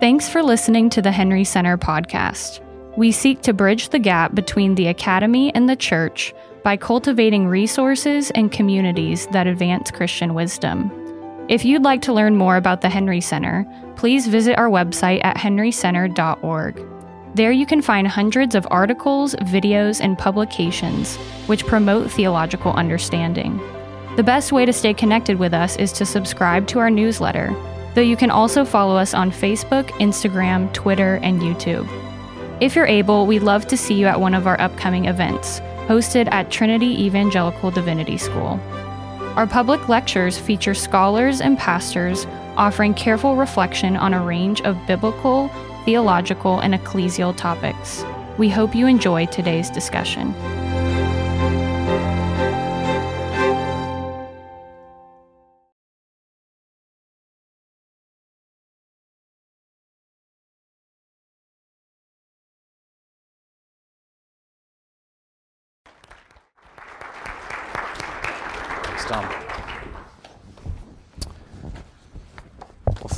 Thanks for listening to the Henry Center podcast. We seek to bridge the gap between the academy and the church by cultivating resources and communities that advance Christian wisdom. If you'd like to learn more about the Henry Center, please visit our website at henrycenter.org. There you can find hundreds of articles, videos, and publications which promote theological understanding. The best way to stay connected with us is to subscribe to our newsletter, though you can also follow us on Facebook, Instagram, Twitter, and YouTube. If you're able, we'd love to see you at one of our upcoming events, hosted at Trinity Evangelical Divinity School. Our public lectures feature scholars and pastors offering careful reflection on a range of biblical, theological, and ecclesial topics. We hope you enjoy today's discussion.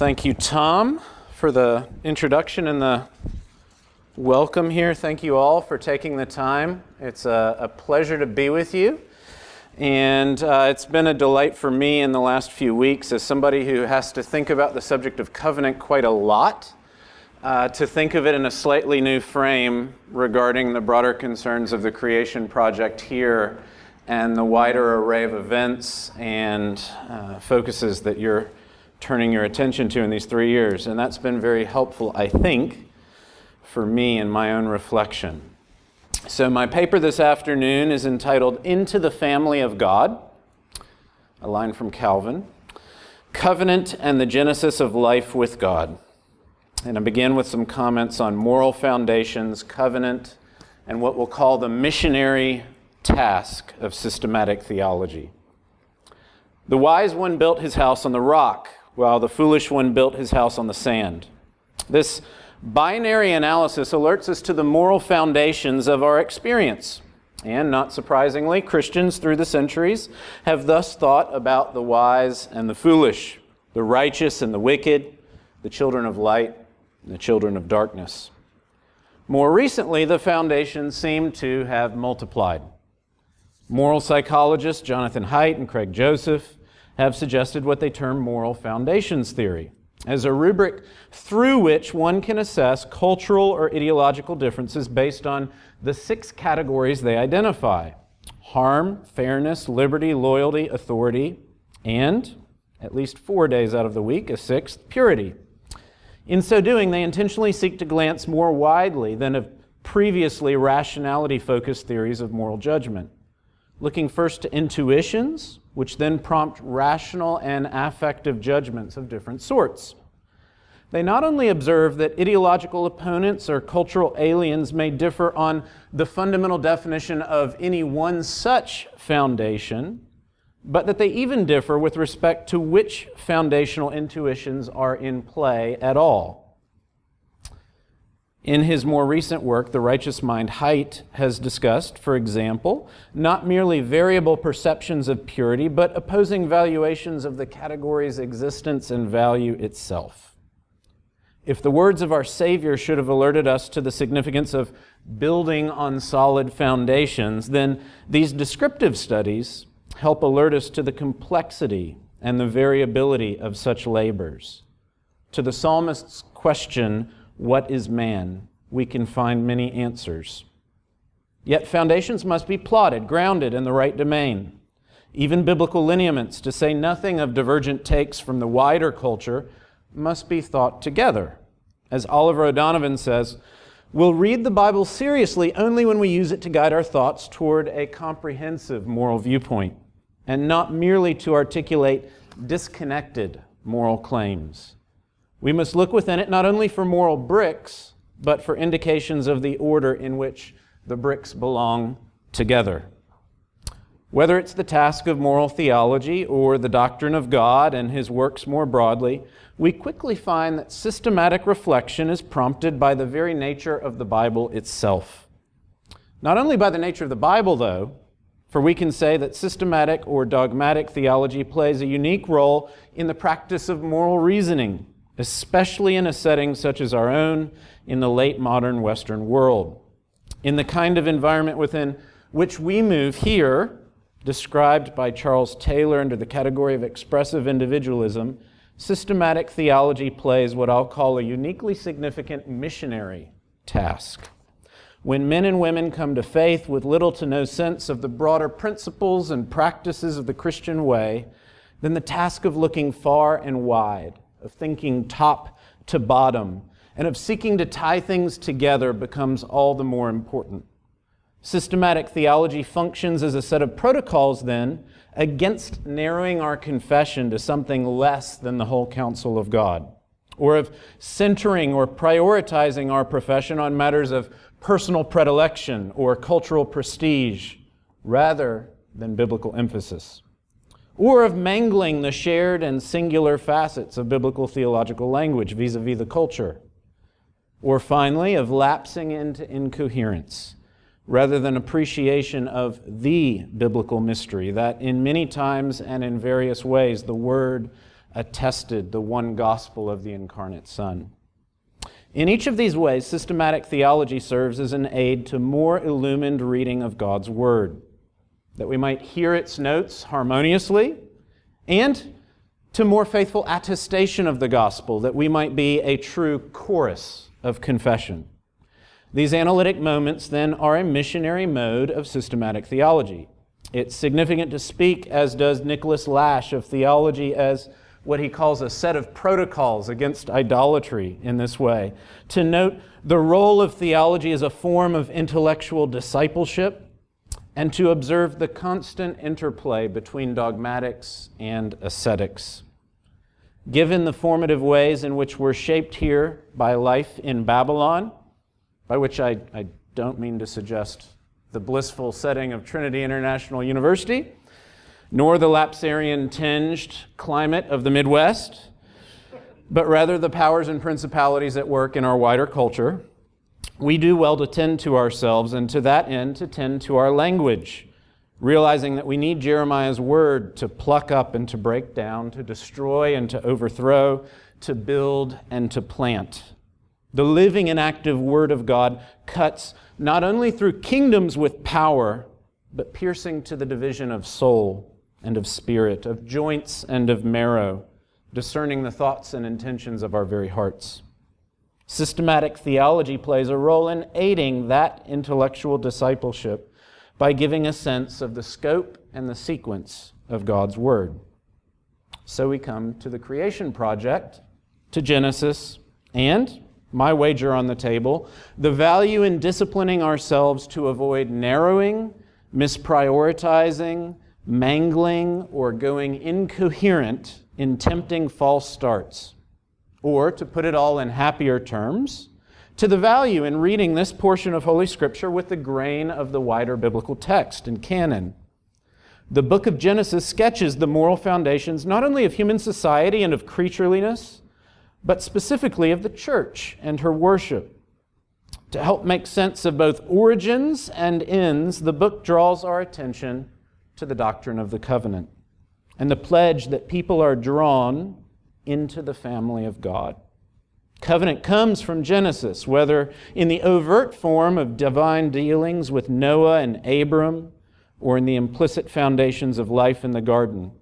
Thank you, Tom, for the introduction and the welcome here. Thank you all for taking the time. It's a, a pleasure to be with you. And uh, it's been a delight for me in the last few weeks as somebody who has to think about the subject of covenant quite a lot. Uh, to think of it in a slightly new frame regarding the broader concerns of the creation project here and the wider array of events and uh, focuses that you're turning your attention to in these three years. And that's been very helpful, I think, for me in my own reflection. So, my paper this afternoon is entitled Into the Family of God, a line from Calvin Covenant and the Genesis of Life with God. And I begin with some comments on moral foundations, covenant, and what we'll call the missionary task of systematic theology. The wise one built his house on the rock, while the foolish one built his house on the sand. This binary analysis alerts us to the moral foundations of our experience. And not surprisingly, Christians through the centuries have thus thought about the wise and the foolish, the righteous and the wicked, the children of light and the children of darkness. More recently, the foundations seem to have multiplied. Moral psychologists Jonathan Haidt and Craig Joseph have suggested what they term moral foundations theory as a rubric through which one can assess cultural or ideological differences based on the six categories they identify harm, fairness, liberty, loyalty, authority, and, at least four days out of the week, a sixth, purity. In so doing, they intentionally seek to glance more widely than of previously rationality focused theories of moral judgment looking first to intuitions, which then prompt rational and affective judgments of different sorts. They not only observe that ideological opponents or cultural aliens may differ on the fundamental definition of any one such foundation, but that they even differ with respect to which foundational intuitions are in play at all. In his more recent work, The Righteous Mind, Haidt has discussed, for example, not merely variable perceptions of purity, but opposing valuations of the category's existence and value itself. If the words of our Savior should have alerted us to the significance of building on solid foundations, then these descriptive studies help alert us to the complexity and the variability of such labors. To the psalmist's question, what is man? We can find many answers. Yet foundations must be plotted, grounded in the right domain. Even biblical lineaments, to say nothing of divergent takes from the wider culture, must be thought together. As Oliver O'Donovan says, we'll read the Bible seriously only when we use it to guide our thoughts toward a comprehensive moral viewpoint, and not merely to articulate disconnected moral claims. We must look within it not only for moral bricks, but for indications of the order in which the bricks belong together. Whether it's the task of moral theology or the doctrine of God and his works more broadly, we quickly find that systematic reflection is prompted by the very nature of the Bible itself. Not only by the nature of the Bible, though, for we can say that systematic or dogmatic theology plays a unique role in the practice of moral reasoning especially in a setting such as our own in the late modern Western world. In the kind of environment within which we move here, described by Charles Taylor under the category of expressive individualism, systematic theology plays what I'll call a uniquely significant missionary task. When men and women come to faith with little to no sense of the broader principles and practices of the Christian way, then the task of looking far and wide, of thinking top to bottom, and of seeking to tie things together becomes all the more important. Systematic theology functions as a set of protocols, then, against narrowing our confession to something less than the whole counsel of God, or of centering or prioritizing our profession on matters of personal predilection or cultural prestige rather than biblical emphasis, or of mangling the shared and singular facets of biblical theological language vis a vis the culture, or finally, of lapsing into incoherence rather than appreciation of the biblical mystery, that in many times and in various ways the Word attested the one gospel of the incarnate Son. In each of these ways, systematic theology serves as an aid to more illumined reading of God's Word, that we might hear its notes harmoniously, and to more faithful attestation of the gospel, that we might be a true chorus of confession. These analytic moments, then, are a missionary mode of systematic theology. It's significant to speak, as does Nicholas Lash, of theology as what he calls a set of protocols against idolatry in this way, to note the role of theology as a form of intellectual discipleship, and to observe the constant interplay between dogmatics and ascetics. Given the formative ways in which we're shaped here by life in Babylon, by which I, I don't mean to suggest the blissful setting of Trinity International University, nor the lapsarian tinged climate of the Midwest, but rather the powers and principalities at work in our wider culture, we do well to tend to ourselves and to that end to tend to our language, realizing that we need Jeremiah's word to pluck up and to break down, to destroy and to overthrow, to build and to plant. The living and active word of God cuts not only through kingdoms with power, but piercing to the division of soul and of spirit, of joints and of marrow, discerning the thoughts and intentions of our very hearts. Systematic theology plays a role in aiding that intellectual discipleship by giving a sense of the scope and the sequence of God's Word. So we come to the creation project, to Genesis, and, my wager on the table, the value in disciplining ourselves to avoid narrowing, misprioritizing, mangling or going incoherent in tempting false starts. Or, to put it all in happier terms, to the value in reading this portion of Holy Scripture with the grain of the wider biblical text and canon. The book of Genesis sketches the moral foundations not only of human society and of creatureliness, but specifically of the church and her worship. To help make sense of both origins and ends, the book draws our attention to the doctrine of the covenant and the pledge that people are drawn into the family of God. Covenant comes from Genesis, whether in the overt form of divine dealings with Noah and Abram, or in the implicit foundations of life in the garden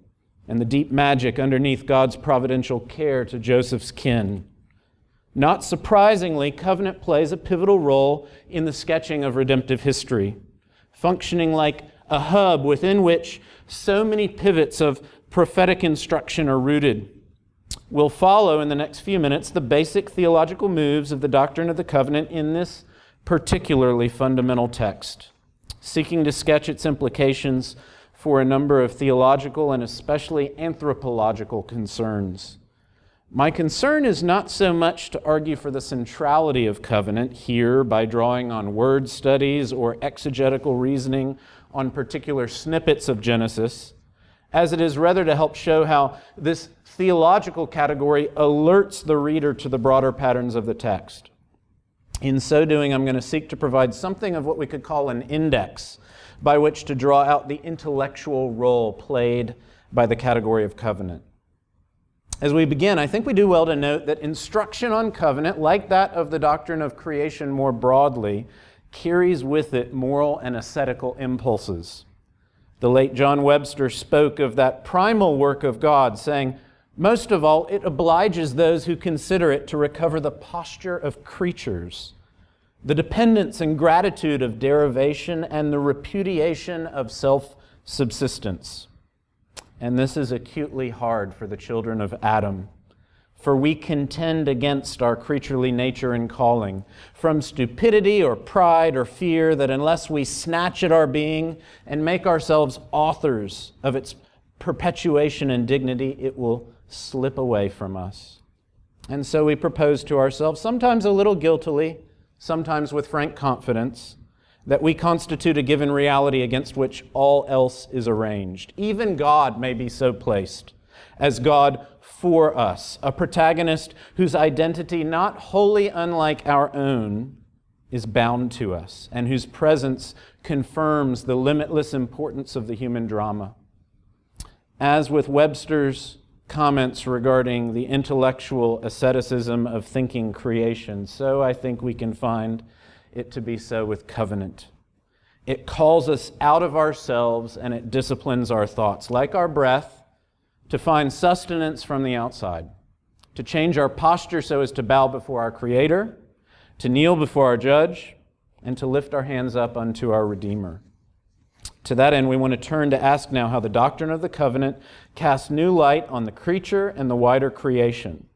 and the deep magic underneath God's providential care to Joseph's kin. Not surprisingly, covenant plays a pivotal role in the sketching of redemptive history, functioning like a hub within which so many pivots of prophetic instruction are rooted. We'll follow in the next few minutes the basic theological moves of the doctrine of the covenant in this particularly fundamental text, seeking to sketch its implications for a number of theological and especially anthropological concerns. My concern is not so much to argue for the centrality of covenant here by drawing on word studies or exegetical reasoning on particular snippets of Genesis, as it is rather to help show how this theological category alerts the reader to the broader patterns of the text. In so doing, I'm going to seek to provide something of what we could call an index by which to draw out the intellectual role played by the category of covenant. As we begin, I think we do well to note that instruction on covenant, like that of the doctrine of creation more broadly, carries with it moral and ascetical impulses. The late John Webster spoke of that primal work of God, saying, Most of all, it obliges those who consider it to recover the posture of creatures, the dependence and gratitude of derivation, and the repudiation of self subsistence. And this is acutely hard for the children of Adam for we contend against our creaturely nature and calling, from stupidity or pride or fear, that unless we snatch at our being and make ourselves authors of its perpetuation and dignity, it will slip away from us. And so we propose to ourselves, sometimes a little guiltily, sometimes with frank confidence, that we constitute a given reality against which all else is arranged. Even God may be so placed as God for us, a protagonist whose identity, not wholly unlike our own, is bound to us, and whose presence confirms the limitless importance of the human drama. As with Webster's comments regarding the intellectual asceticism of thinking creation, so I think we can find it to be so with covenant. It calls us out of ourselves and it disciplines our thoughts. Like our breath, to find sustenance from the outside, to change our posture so as to bow before our Creator, to kneel before our Judge, and to lift our hands up unto our Redeemer. To that end, we want to turn to ask now how the doctrine of the covenant casts new light on the creature and the wider creation.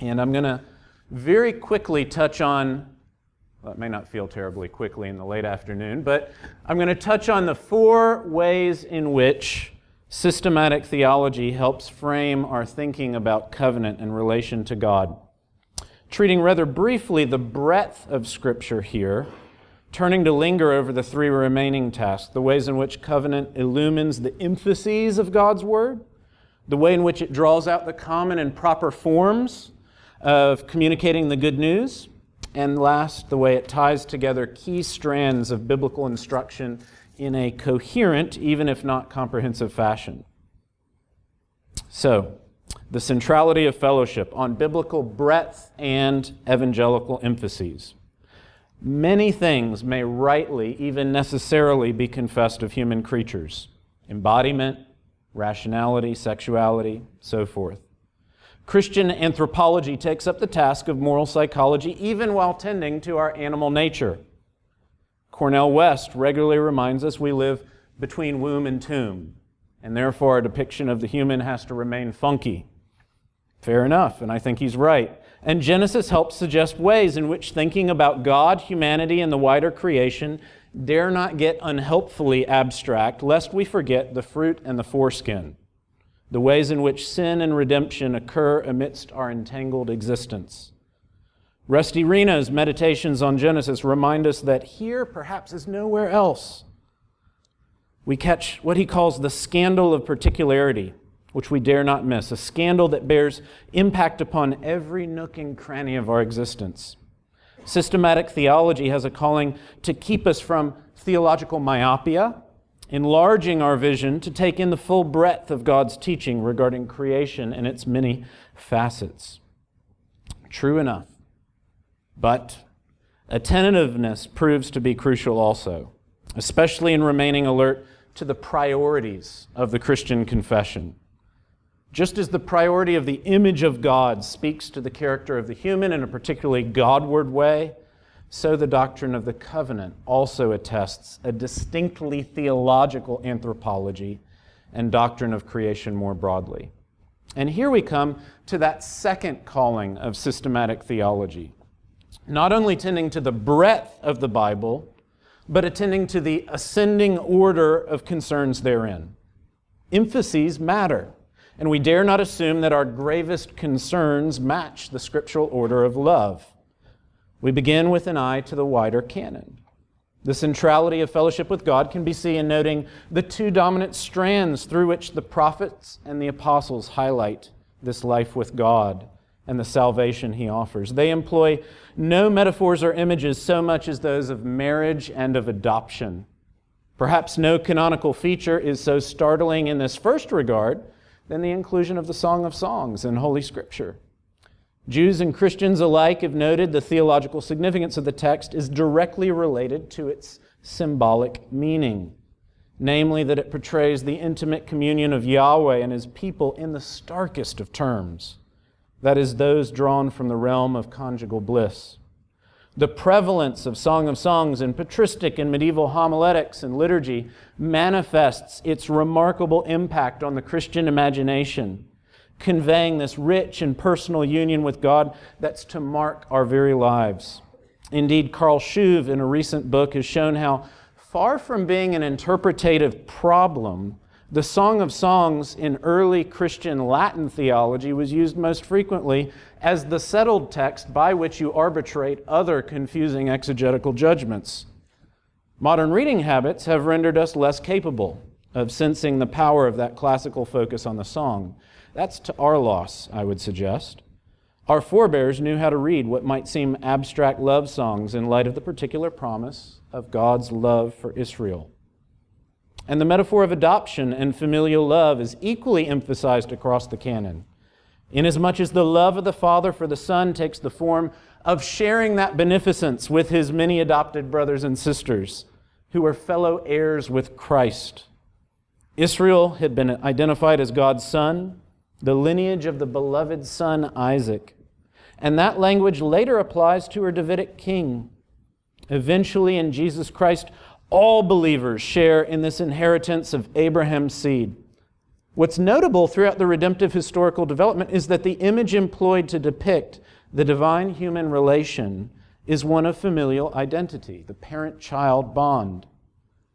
And I'm going to very quickly touch on, well, it may not feel terribly quickly in the late afternoon, but I'm going to touch on the four ways in which Systematic theology helps frame our thinking about covenant and relation to God. Treating rather briefly the breadth of Scripture here, turning to linger over the three remaining tasks the ways in which covenant illumines the emphases of God's Word, the way in which it draws out the common and proper forms of communicating the good news, and last, the way it ties together key strands of biblical instruction in a coherent, even if not comprehensive fashion. So, the centrality of fellowship on biblical breadth and evangelical emphases. Many things may rightly, even necessarily, be confessed of human creatures embodiment, rationality, sexuality, so forth. Christian anthropology takes up the task of moral psychology even while tending to our animal nature. Cornel West regularly reminds us we live between womb and tomb, and therefore a depiction of the human has to remain funky. Fair enough, and I think he's right. And Genesis helps suggest ways in which thinking about God, humanity, and the wider creation dare not get unhelpfully abstract, lest we forget the fruit and the foreskin, the ways in which sin and redemption occur amidst our entangled existence. Rusty Reno's meditations on Genesis remind us that here, perhaps as nowhere else, we catch what he calls the scandal of particularity, which we dare not miss, a scandal that bears impact upon every nook and cranny of our existence. Systematic theology has a calling to keep us from theological myopia, enlarging our vision to take in the full breadth of God's teaching regarding creation and its many facets. True enough, but attentiveness proves to be crucial also, especially in remaining alert to the priorities of the Christian confession. Just as the priority of the image of God speaks to the character of the human in a particularly Godward way, so the doctrine of the covenant also attests a distinctly theological anthropology and doctrine of creation more broadly. And here we come to that second calling of systematic theology not only tending to the breadth of the Bible, but attending to the ascending order of concerns therein. Emphases matter, and we dare not assume that our gravest concerns match the scriptural order of love. We begin with an eye to the wider canon. The centrality of fellowship with God can be seen in noting the two dominant strands through which the prophets and the apostles highlight this life with God and the salvation he offers. They employ no metaphors or images so much as those of marriage and of adoption. Perhaps no canonical feature is so startling in this first regard than the inclusion of the Song of Songs in Holy Scripture. Jews and Christians alike have noted the theological significance of the text is directly related to its symbolic meaning, namely that it portrays the intimate communion of Yahweh and his people in the starkest of terms, that is, those drawn from the realm of conjugal bliss. The prevalence of Song of Songs in patristic and medieval homiletics and liturgy manifests its remarkable impact on the Christian imagination conveying this rich and personal union with God that's to mark our very lives. Indeed, Karl Shuve, in a recent book, has shown how far from being an interpretative problem, the Song of Songs in early Christian Latin theology was used most frequently as the settled text by which you arbitrate other confusing exegetical judgments. Modern reading habits have rendered us less capable of sensing the power of that classical focus on the song. That's to our loss, I would suggest. Our forebears knew how to read what might seem abstract love songs in light of the particular promise of God's love for Israel. And the metaphor of adoption and familial love is equally emphasized across the canon, inasmuch as the love of the Father for the Son takes the form of sharing that beneficence with his many adopted brothers and sisters who are fellow heirs with Christ. Israel had been identified as God's son, the lineage of the beloved son Isaac. And that language later applies to her Davidic king. Eventually, in Jesus Christ, all believers share in this inheritance of Abraham's seed. What's notable throughout the redemptive historical development is that the image employed to depict the divine human relation is one of familial identity, the parent child bond.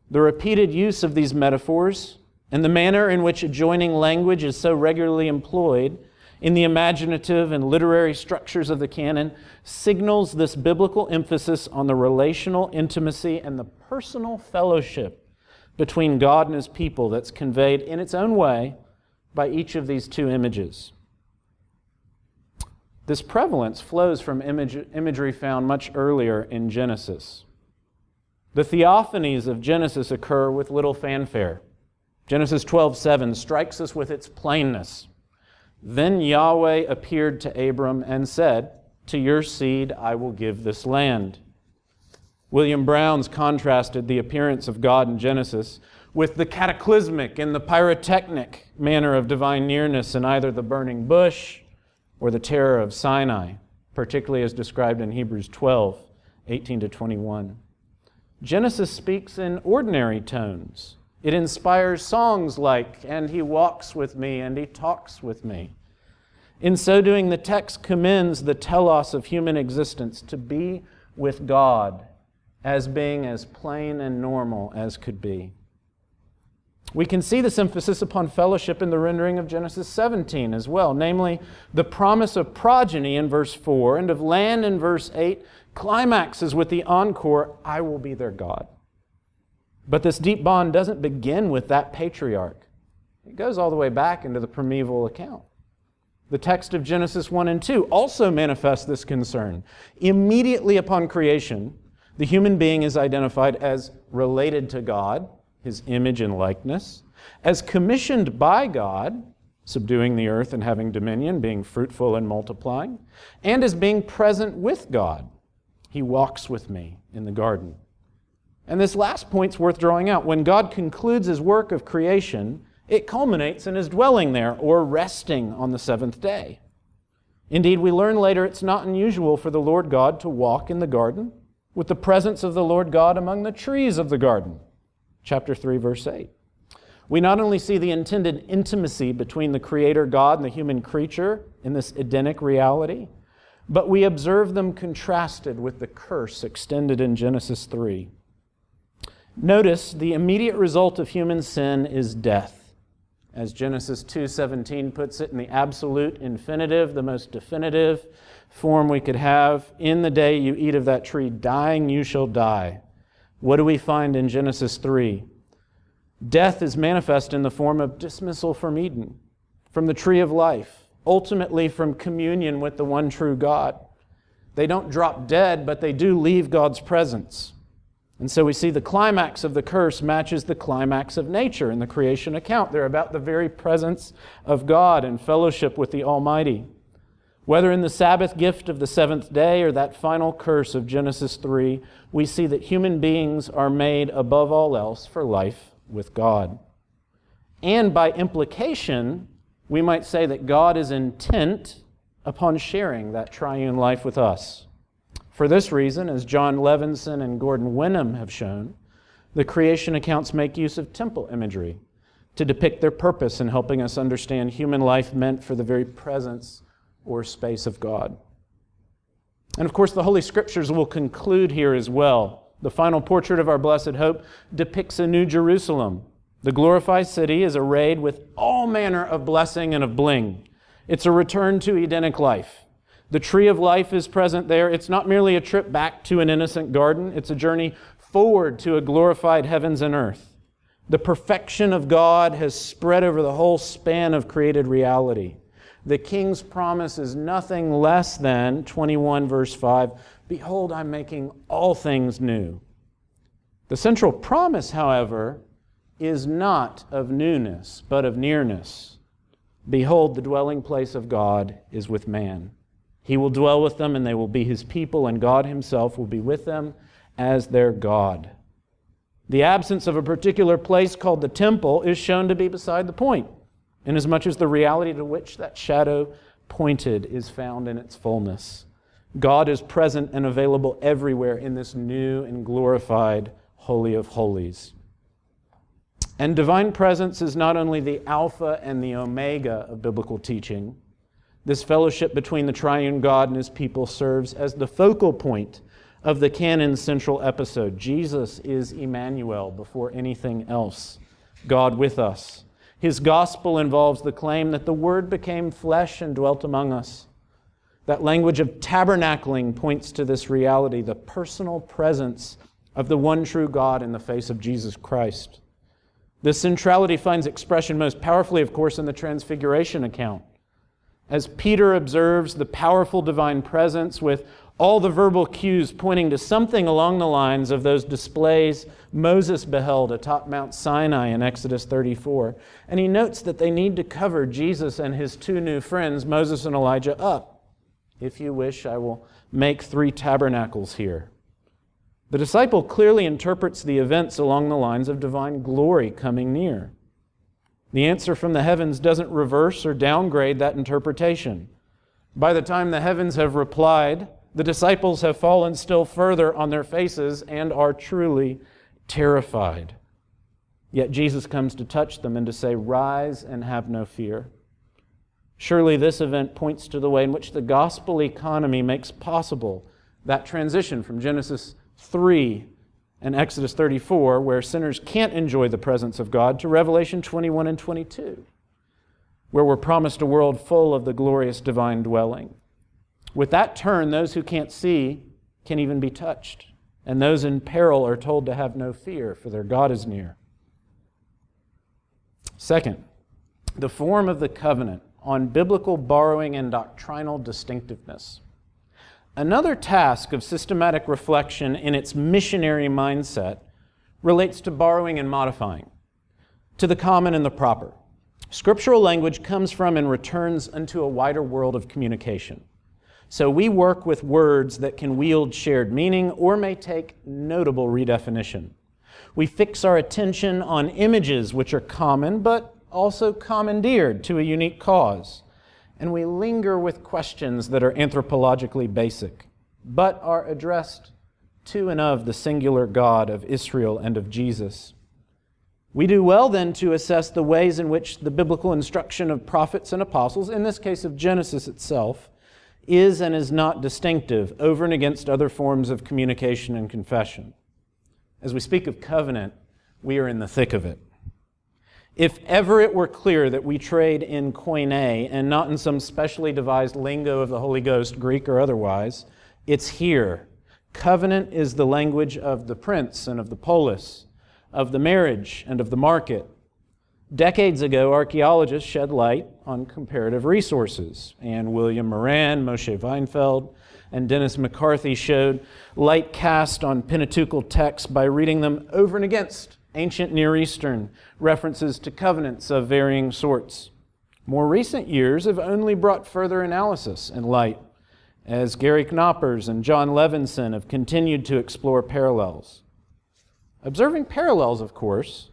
The repeated use of these metaphors and the manner in which adjoining language is so regularly employed in the imaginative and literary structures of the canon signals this biblical emphasis on the relational intimacy and the personal fellowship between God and his people that's conveyed in its own way by each of these two images. This prevalence flows from image, imagery found much earlier in Genesis. The theophanies of Genesis occur with little fanfare. Genesis 12:7 strikes us with its plainness. Then Yahweh appeared to Abram and said, To your seed I will give this land. William Brown's contrasted the appearance of God in Genesis with the cataclysmic and the pyrotechnic manner of divine nearness in either the burning bush or the terror of Sinai, particularly as described in Hebrews 12, 18 to 21. Genesis speaks in ordinary tones it inspires songs like, And He walks with me, and He talks with me. In so doing, the text commends the telos of human existence to be with God as being as plain and normal as could be. We can see this emphasis upon fellowship in the rendering of Genesis 17 as well, namely the promise of progeny in verse 4 and of land in verse 8 climaxes with the encore, I will be their God. But this deep bond doesn't begin with that patriarch. It goes all the way back into the primeval account. The text of Genesis 1 and 2 also manifests this concern. Immediately upon creation, the human being is identified as related to God, his image and likeness, as commissioned by God, subduing the earth and having dominion, being fruitful and multiplying, and as being present with God. He walks with me in the garden. And this last point's worth drawing out. When God concludes his work of creation, it culminates in his dwelling there or resting on the seventh day. Indeed, we learn later it's not unusual for the Lord God to walk in the garden with the presence of the Lord God among the trees of the garden. Chapter 3, verse 8. We not only see the intended intimacy between the Creator God and the human creature in this Edenic reality, but we observe them contrasted with the curse extended in Genesis 3. Notice the immediate result of human sin is death. As Genesis 2:17 puts it in the absolute infinitive, the most definitive form we could have, in the day you eat of that tree, dying you shall die. What do we find in Genesis 3? Death is manifest in the form of dismissal from Eden, from the tree of life, ultimately from communion with the one true God. They don't drop dead, but they do leave God's presence. And so we see the climax of the curse matches the climax of nature in the creation account. They're about the very presence of God and fellowship with the Almighty. Whether in the Sabbath gift of the seventh day or that final curse of Genesis 3, we see that human beings are made above all else for life with God. And by implication, we might say that God is intent upon sharing that triune life with us. For this reason, as Jon Levenson and Gordon Wenham have shown, the creation accounts make use of temple imagery to depict their purpose in helping us understand human life meant for the very presence or space of God. And of course, the Holy Scriptures will conclude here as well. The final portrait of our blessed hope depicts a new Jerusalem. The glorified city is arrayed with all manner of blessing and of bling. It's a return to Edenic life. The tree of life is present there. It's not merely a trip back to an innocent garden, it's a journey forward to a glorified heavens and earth. The perfection of God has spread over the whole span of created reality. The king's promise is nothing less than 21, verse 5 Behold, I'm making all things new. The central promise, however, is not of newness, but of nearness. Behold, the dwelling place of God is with man. He will dwell with them, and they will be his people, and God himself will be with them as their God. The absence of a particular place called the temple is shown to be beside the point, inasmuch as the reality to which that shadow pointed is found in its fullness. God is present and available everywhere in this new and glorified Holy of Holies. And divine presence is not only the Alpha and the Omega of biblical teaching this fellowship between the triune God and his people serves as the focal point of the canon's central episode. Jesus is Emmanuel before anything else, God with us. His gospel involves the claim that the Word became flesh and dwelt among us. That language of tabernacling points to this reality, the personal presence of the one true God in the face of Jesus Christ. This centrality finds expression most powerfully, of course, in the Transfiguration account as Peter observes the powerful divine presence with all the verbal cues pointing to something along the lines of those displays Moses beheld atop Mount Sinai in Exodus 34. And he notes that they need to cover Jesus and his two new friends, Moses and Elijah, up. If you wish, I will make three tabernacles here. The disciple clearly interprets the events along the lines of divine glory coming near. The answer from the heavens doesn't reverse or downgrade that interpretation. By the time the heavens have replied, the disciples have fallen still further on their faces and are truly terrified. Yet Jesus comes to touch them and to say, Rise and have no fear. Surely this event points to the way in which the gospel economy makes possible that transition from Genesis 3 and Exodus 34, where sinners can't enjoy the presence of God, to Revelation 21 and 22, where we're promised a world full of the glorious divine dwelling. With that turn, those who can't see can even be touched, and those in peril are told to have no fear, for their God is near. Second, the form of the covenant on biblical borrowing and doctrinal distinctiveness. Another task of systematic reflection in its missionary mindset relates to borrowing and modifying, to the common and the proper. Scriptural language comes from and returns unto a wider world of communication. So we work with words that can wield shared meaning or may take notable redefinition. We fix our attention on images which are common but also commandeered to a unique cause and we linger with questions that are anthropologically basic, but are addressed to and of the singular God of Israel and of Jesus. We do well then to assess the ways in which the biblical instruction of prophets and apostles, in this case of Genesis itself, is and is not distinctive over and against other forms of communication and confession. As we speak of covenant, we are in the thick of it. If ever it were clear that we trade in koine and not in some specially devised lingo of the Holy Ghost, Greek or otherwise, it's here. Covenant is the language of the prince and of the polis, of the marriage and of the market. Decades ago, archaeologists shed light on comparative resources, and William Moran, Moshe Weinfeld, and Dennis McCarthy showed light cast on Pentateuchal texts by reading them over and against ancient Near Eastern references to covenants of varying sorts. More recent years have only brought further analysis and light, as Gary Knoppers and Jon Levenson have continued to explore parallels. Observing parallels, of course,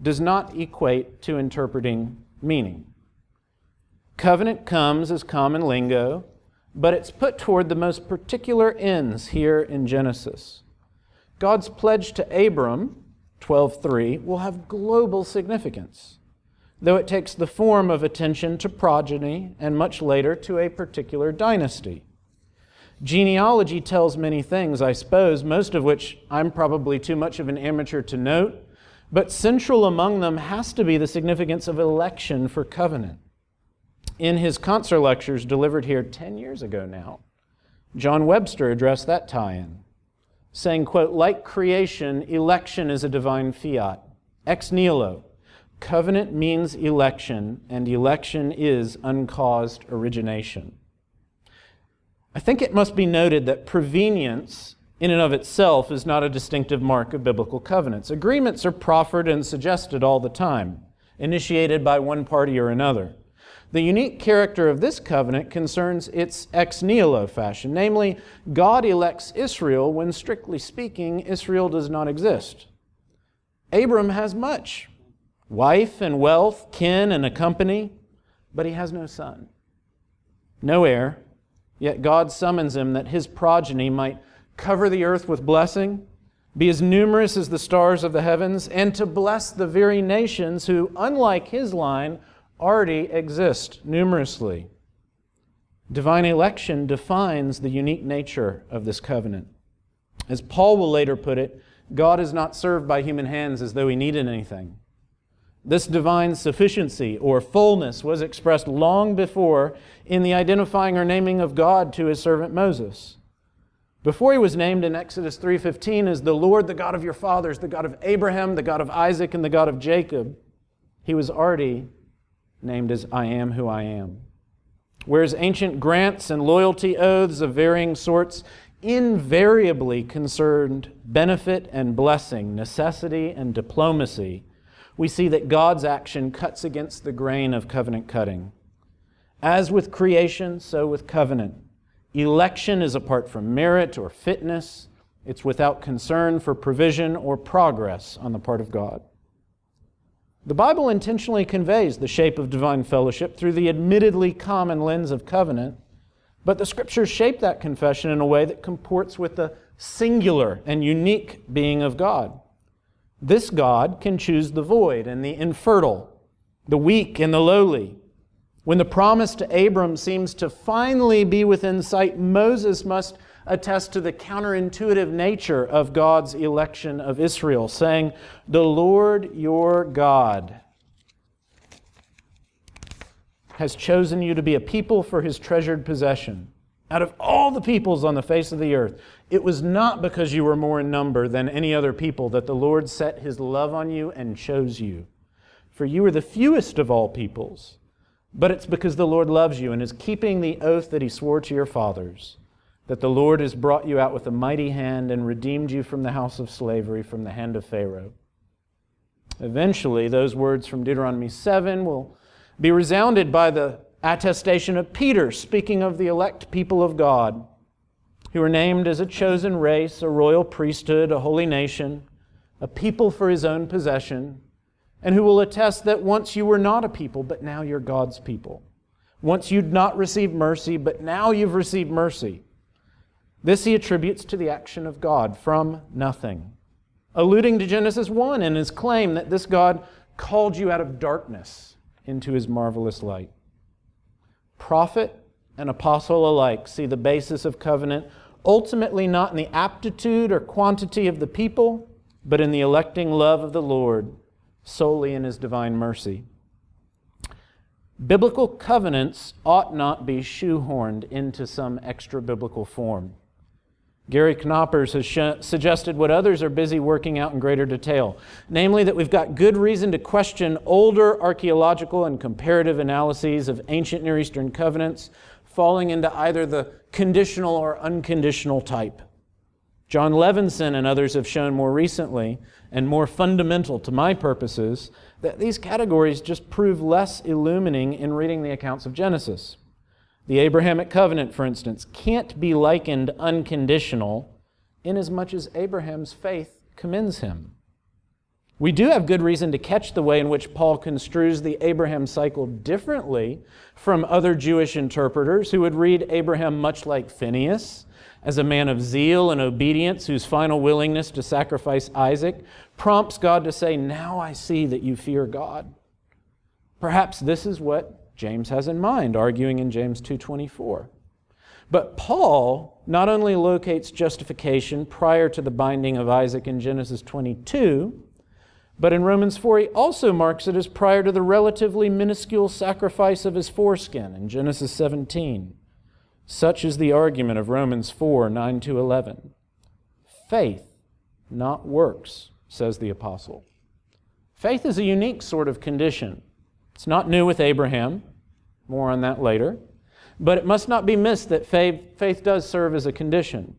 does not equate to interpreting meaning. Covenant comes as common lingo, but it's put toward the most particular ends here in Genesis. God's pledge to Abram, 12:3, will have global significance, though it takes the form of attention to progeny and much later to a particular dynasty. Genealogy tells many things, I suppose, most of which I'm probably too much of an amateur to note, but central among them has to be the significance of election for covenant. In his Kantzer lectures delivered here 10 years ago now, John Webster addressed that tie in, saying, quote, like creation, election is a divine fiat. Ex nihilo, covenant means election, and election is uncaused origination. I think it must be noted that prevenience in and of itself is not a distinctive mark of biblical covenants. Agreements are proffered and suggested all the time, initiated by one party or another. The unique character of this covenant concerns its ex nihilo fashion, namely, God elects Israel when, strictly speaking, Israel does not exist. Abram has much wife and wealth, kin and a company, but he has no son, no heir. Yet God summons him that his progeny might cover the earth with blessing, be as numerous as the stars of the heavens, and to bless the very nations who, unlike his line, already exist numerously. Divine election defines the unique nature of this covenant. As Paul will later put it, God is not served by human hands as though he needed anything. This divine sufficiency or fullness was expressed long before in the identifying or naming of God to his servant Moses. Before he was named in Exodus 3:15 as the Lord, the God of your fathers, the God of Abraham, the God of Isaac, and the God of Jacob, he was already named as I am who I am. Whereas ancient grants and loyalty oaths of varying sorts invariably concerned benefit and blessing, necessity and diplomacy, we see that God's action cuts against the grain of covenant cutting. As with creation, so with covenant. Election is apart from merit or fitness, it's without concern for provision or progress on the part of God. The Bible intentionally conveys the shape of divine fellowship through the admittedly common lens of covenant, but the scriptures shape that confession in a way that comports with the singular and unique being of God. This God can choose the void and the infertile, the weak and the lowly. When the promise to Abram seems to finally be within sight, Moses must attest to the counterintuitive nature of God's election of Israel, saying, The Lord your God has chosen you to be a people for his treasured possession. Out of all the peoples on the face of the earth, it was not because you were more in number than any other people that the Lord set his love on you and chose you. For you are the fewest of all peoples, but it's because the Lord loves you and is keeping the oath that he swore to your fathers that the Lord has brought you out with a mighty hand and redeemed you from the house of slavery, from the hand of Pharaoh. Eventually, those words from Deuteronomy 7 will be resounded by the attestation of Peter, speaking of the elect people of God, who are named as a chosen race, a royal priesthood, a holy nation, a people for his own possession, and who will attest that once you were not a people, but now you're God's people. Once you'd not received mercy, but now you've received mercy. This he attributes to the action of God from nothing, alluding to Genesis 1 and his claim that this God called you out of darkness into his marvelous light. Prophet and apostle alike see the basis of covenant ultimately not in the aptitude or quantity of the people, but in the electing love of the Lord, solely in his divine mercy. Biblical covenants ought not be shoehorned into some extra biblical form. Gary Knoppers has sh- suggested what others are busy working out in greater detail, namely that we've got good reason to question older archaeological and comparative analyses of ancient Near Eastern covenants falling into either the conditional or unconditional type. Jon Levenson and others have shown more recently, and more fundamental to my purposes, that these categories just prove less illumining in reading the accounts of Genesis. The Abrahamic covenant, for instance, can't be likened unconditional inasmuch as Abraham's faith commends him. We do have good reason to catch the way in which Paul construes the Abraham cycle differently from other Jewish interpreters who would read Abraham much like Phineas, as a man of zeal and obedience whose final willingness to sacrifice Isaac prompts God to say, Now I see that you fear God. Perhaps this is what James has in mind, arguing in James 2:24. But Paul not only locates justification prior to the binding of Isaac in Genesis 22, but in Romans 4, he also marks it as prior to the relatively minuscule sacrifice of his foreskin in Genesis 17. Such is the argument of Romans 4 9 to 11. Faith, not works, says the apostle. Faith is a unique sort of condition. It's not new with Abraham, more on that later, but it must not be missed that faith, faith does serve as a condition.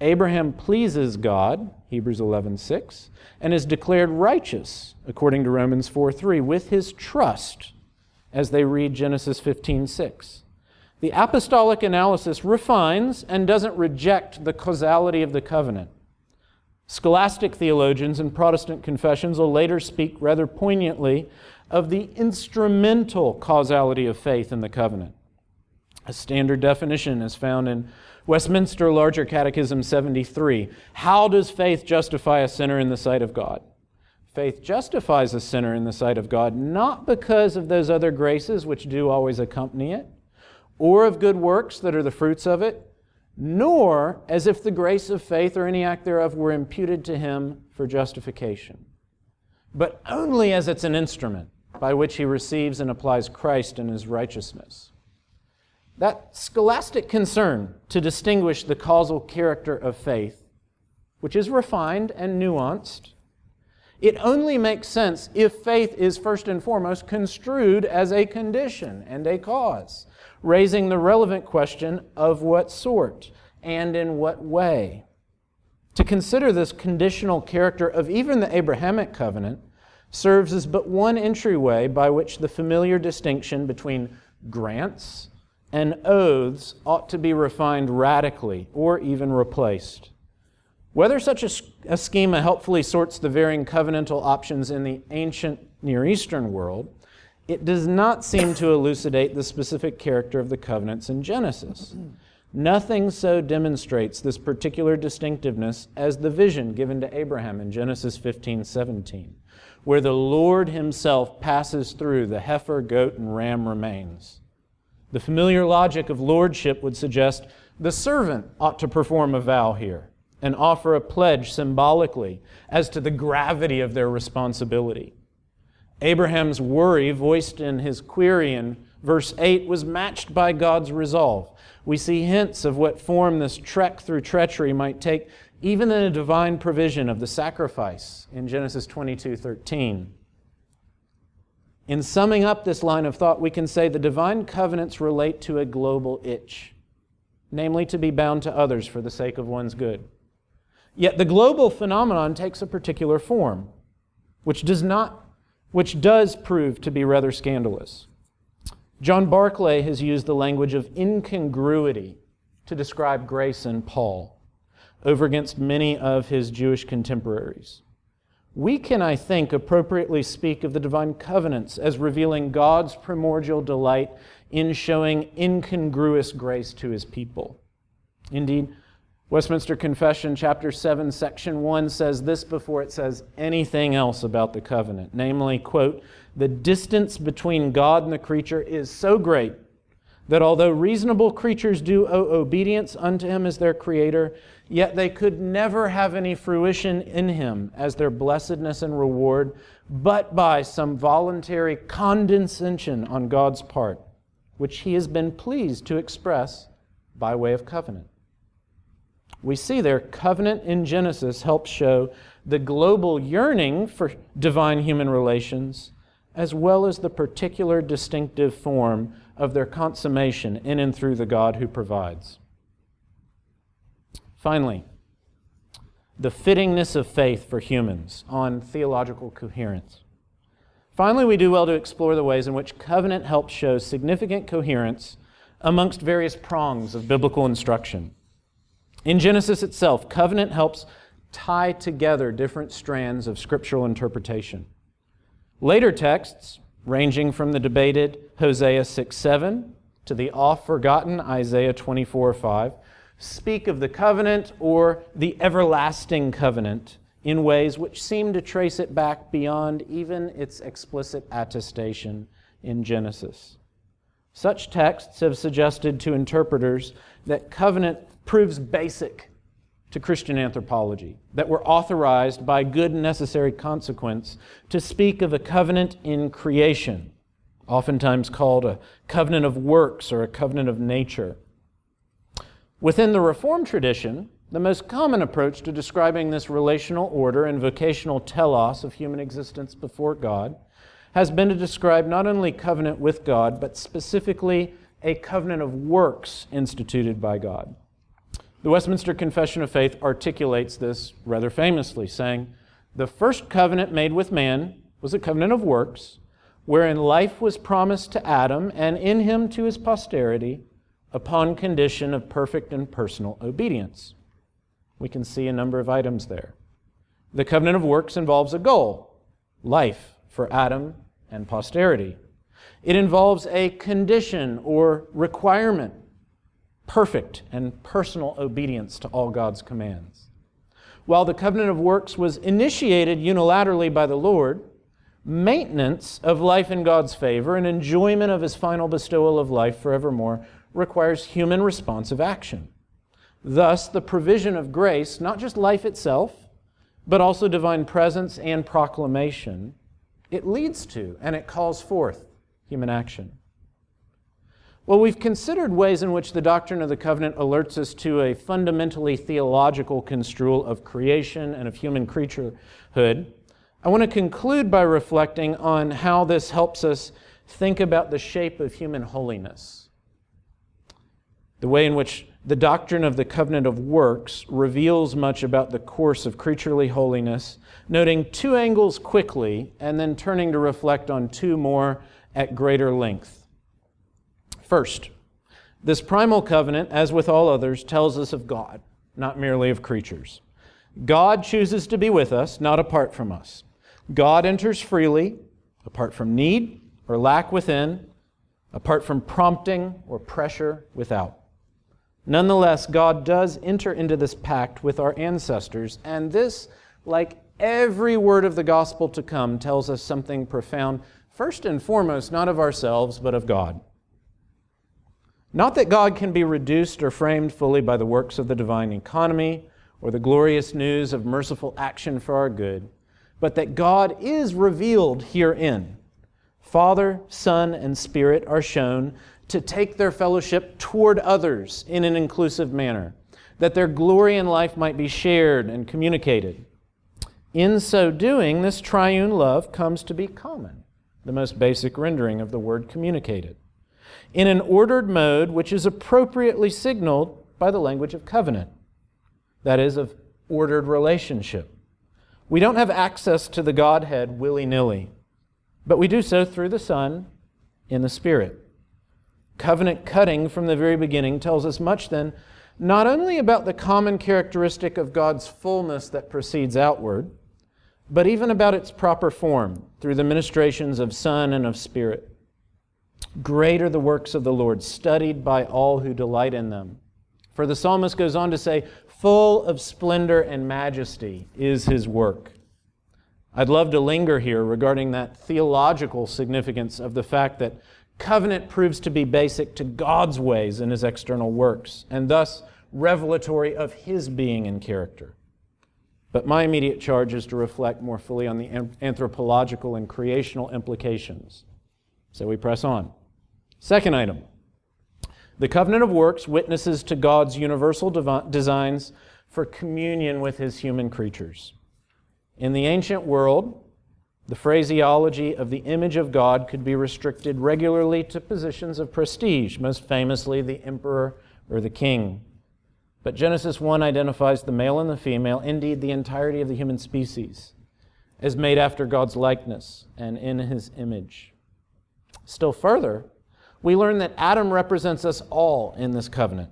Abraham pleases God, Hebrews 11:6, and is declared righteous according to Romans 4:3 with his trust as they read Genesis 15:6. The apostolic analysis refines and doesn't reject the causality of the covenant. Scholastic theologians and Protestant confessions will later speak rather poignantly of the instrumental causality of faith in the covenant. A standard definition is found in Westminster Larger Catechism 73. How does faith justify a sinner in the sight of God? Faith justifies a sinner in the sight of God not because of those other graces which do always accompany it, or of good works that are the fruits of it, nor as if the grace of faith or any act thereof were imputed to him for justification, but only as it's an instrument by which he receives and applies Christ in his righteousness. That scholastic concern to distinguish the causal character of faith, which is refined and nuanced, it only makes sense if faith is first and foremost construed as a condition and a cause, raising the relevant question of what sort and in what way. To consider this conditional character of even the Abrahamic covenant serves as but one entryway by which the familiar distinction between grants and oaths ought to be refined radically or even replaced. Whether such a, a, schema helpfully sorts the varying covenantal options in the ancient Near Eastern world, it does not seem to elucidate the specific character of the covenants in Genesis. Nothing so demonstrates this particular distinctiveness as the vision given to Abraham in Genesis 15 17, where the Lord himself passes through the heifer, goat, and ram remains. The familiar logic of lordship would suggest the servant ought to perform a vow here and offer a pledge symbolically as to the gravity of their responsibility. Abraham's worry, voiced in his query in verse 8, was matched by God's resolve. We see hints of what form this trek through treachery might take, even in the divine provision of the sacrifice in Genesis 22 13. In summing up this line of thought, we can say the divine covenants relate to a global itch, namely to be bound to others for the sake of one's good. Yet the global phenomenon takes a particular form, which does not which does prove to be rather scandalous. John Barclay has used the language of incongruity to describe grace in Paul over against many of his Jewish contemporaries. We can, I think, appropriately speak of the divine covenants as revealing God's primordial delight in showing incongruous grace to his people. Indeed, Westminster Confession, chapter 7, section 1 says this before it says anything else about the covenant. Namely, quote, the distance between God and the creature is so great that although reasonable creatures do owe obedience unto him as their creator, Yet they could never have any fruition in him as their blessedness and reward, but by some voluntary condescension on God's part, which he has been pleased to express by way of covenant. We see there, covenant in Genesis helps show the global yearning for divine human relations, as well as the particular distinctive form of their consummation in and through the God who provides. Finally, the fittingness of faith for humans on theological coherence. Finally, we do well to explore the ways in which covenant helps show significant coherence amongst various prongs of biblical instruction. In Genesis itself, covenant helps tie together different strands of scriptural interpretation. Later texts, ranging from the debated Hosea 6 7 to the oft forgotten Isaiah 24 5, speak of the covenant or the everlasting covenant in ways which seem to trace it back beyond even its explicit attestation in Genesis. Such texts have suggested to interpreters that covenant proves basic to Christian anthropology, that were authorized by good and necessary consequence to speak of a covenant in creation, oftentimes called a covenant of works or a covenant of nature. Within the Reformed tradition, the most common approach to describing this relational order and vocational telos of human existence before God has been to describe not only covenant with God, but specifically a covenant of works instituted by God. The Westminster Confession of Faith articulates this rather famously, saying, The first covenant made with man was a covenant of works, wherein life was promised to Adam and in him to his posterity upon condition of perfect and personal obedience. We can see a number of items there. The covenant of works involves a goal life for Adam and posterity. It involves a condition or requirement perfect and personal obedience to all God's commands. While the covenant of works was initiated unilaterally by the Lord, maintenance of life in God's favor and enjoyment of his final bestowal of life forevermore requires human responsive action. Thus, the provision of grace, not just life itself, but also divine presence and proclamation, it leads to and it calls forth human action. Well, we've considered ways in which the doctrine of the covenant alerts us to a fundamentally theological construal of creation and of human creaturehood. I want to conclude by reflecting on how this helps us think about the shape of human holiness. The way in which the doctrine of the covenant of works reveals much about the course of creaturely holiness, noting two angles quickly and then turning to reflect on two more at greater length. First, this primal covenant, as with all others, tells us of God, not merely of creatures. God chooses to be with us, not apart from us. God enters freely, apart from need or lack within, apart from prompting or pressure without. Nonetheless, God does enter into this pact with our ancestors, and this, like every word of the gospel to come, tells us something profound, first and foremost, not of ourselves, but of God. Not that God can be reduced or framed fully by the works of the divine economy or the glorious news of merciful action for our good, but that God is revealed herein. Father, Son, and Spirit are shown to take their fellowship toward others in an inclusive manner, that their glory and life might be shared and communicated. In so doing, this triune love comes to be common, the most basic rendering of the word communicated in an ordered mode which is appropriately signaled by the language of covenant, that is, of ordered relationship. We don't have access to the Godhead willy nilly, but we do so through the Son in the Spirit. Covenant cutting from the very beginning tells us much then, not only about the common characteristic of God's fullness that proceeds outward, but even about its proper form through the ministrations of Son and of Spirit. Great are the works of the Lord, studied by all who delight in them. For the psalmist goes on to say, Full of splendor and majesty is his work. I'd love to linger here regarding that theological significance of the fact that covenant proves to be basic to God's ways in his external works, and thus revelatory of his being and character. But my immediate charge is to reflect more fully on the anthropological and creational implications. So we press on. Second item the covenant of works witnesses to God's universal designs for communion with his human creatures. In the ancient world, The phraseology of the image of God could be restricted regularly to positions of prestige, most famously the emperor or the king. But Genesis 1 identifies the male and the female, indeed the entirety of the human species, as made after God's likeness and in his image. Still further, we learn that Adam represents us all in this covenant,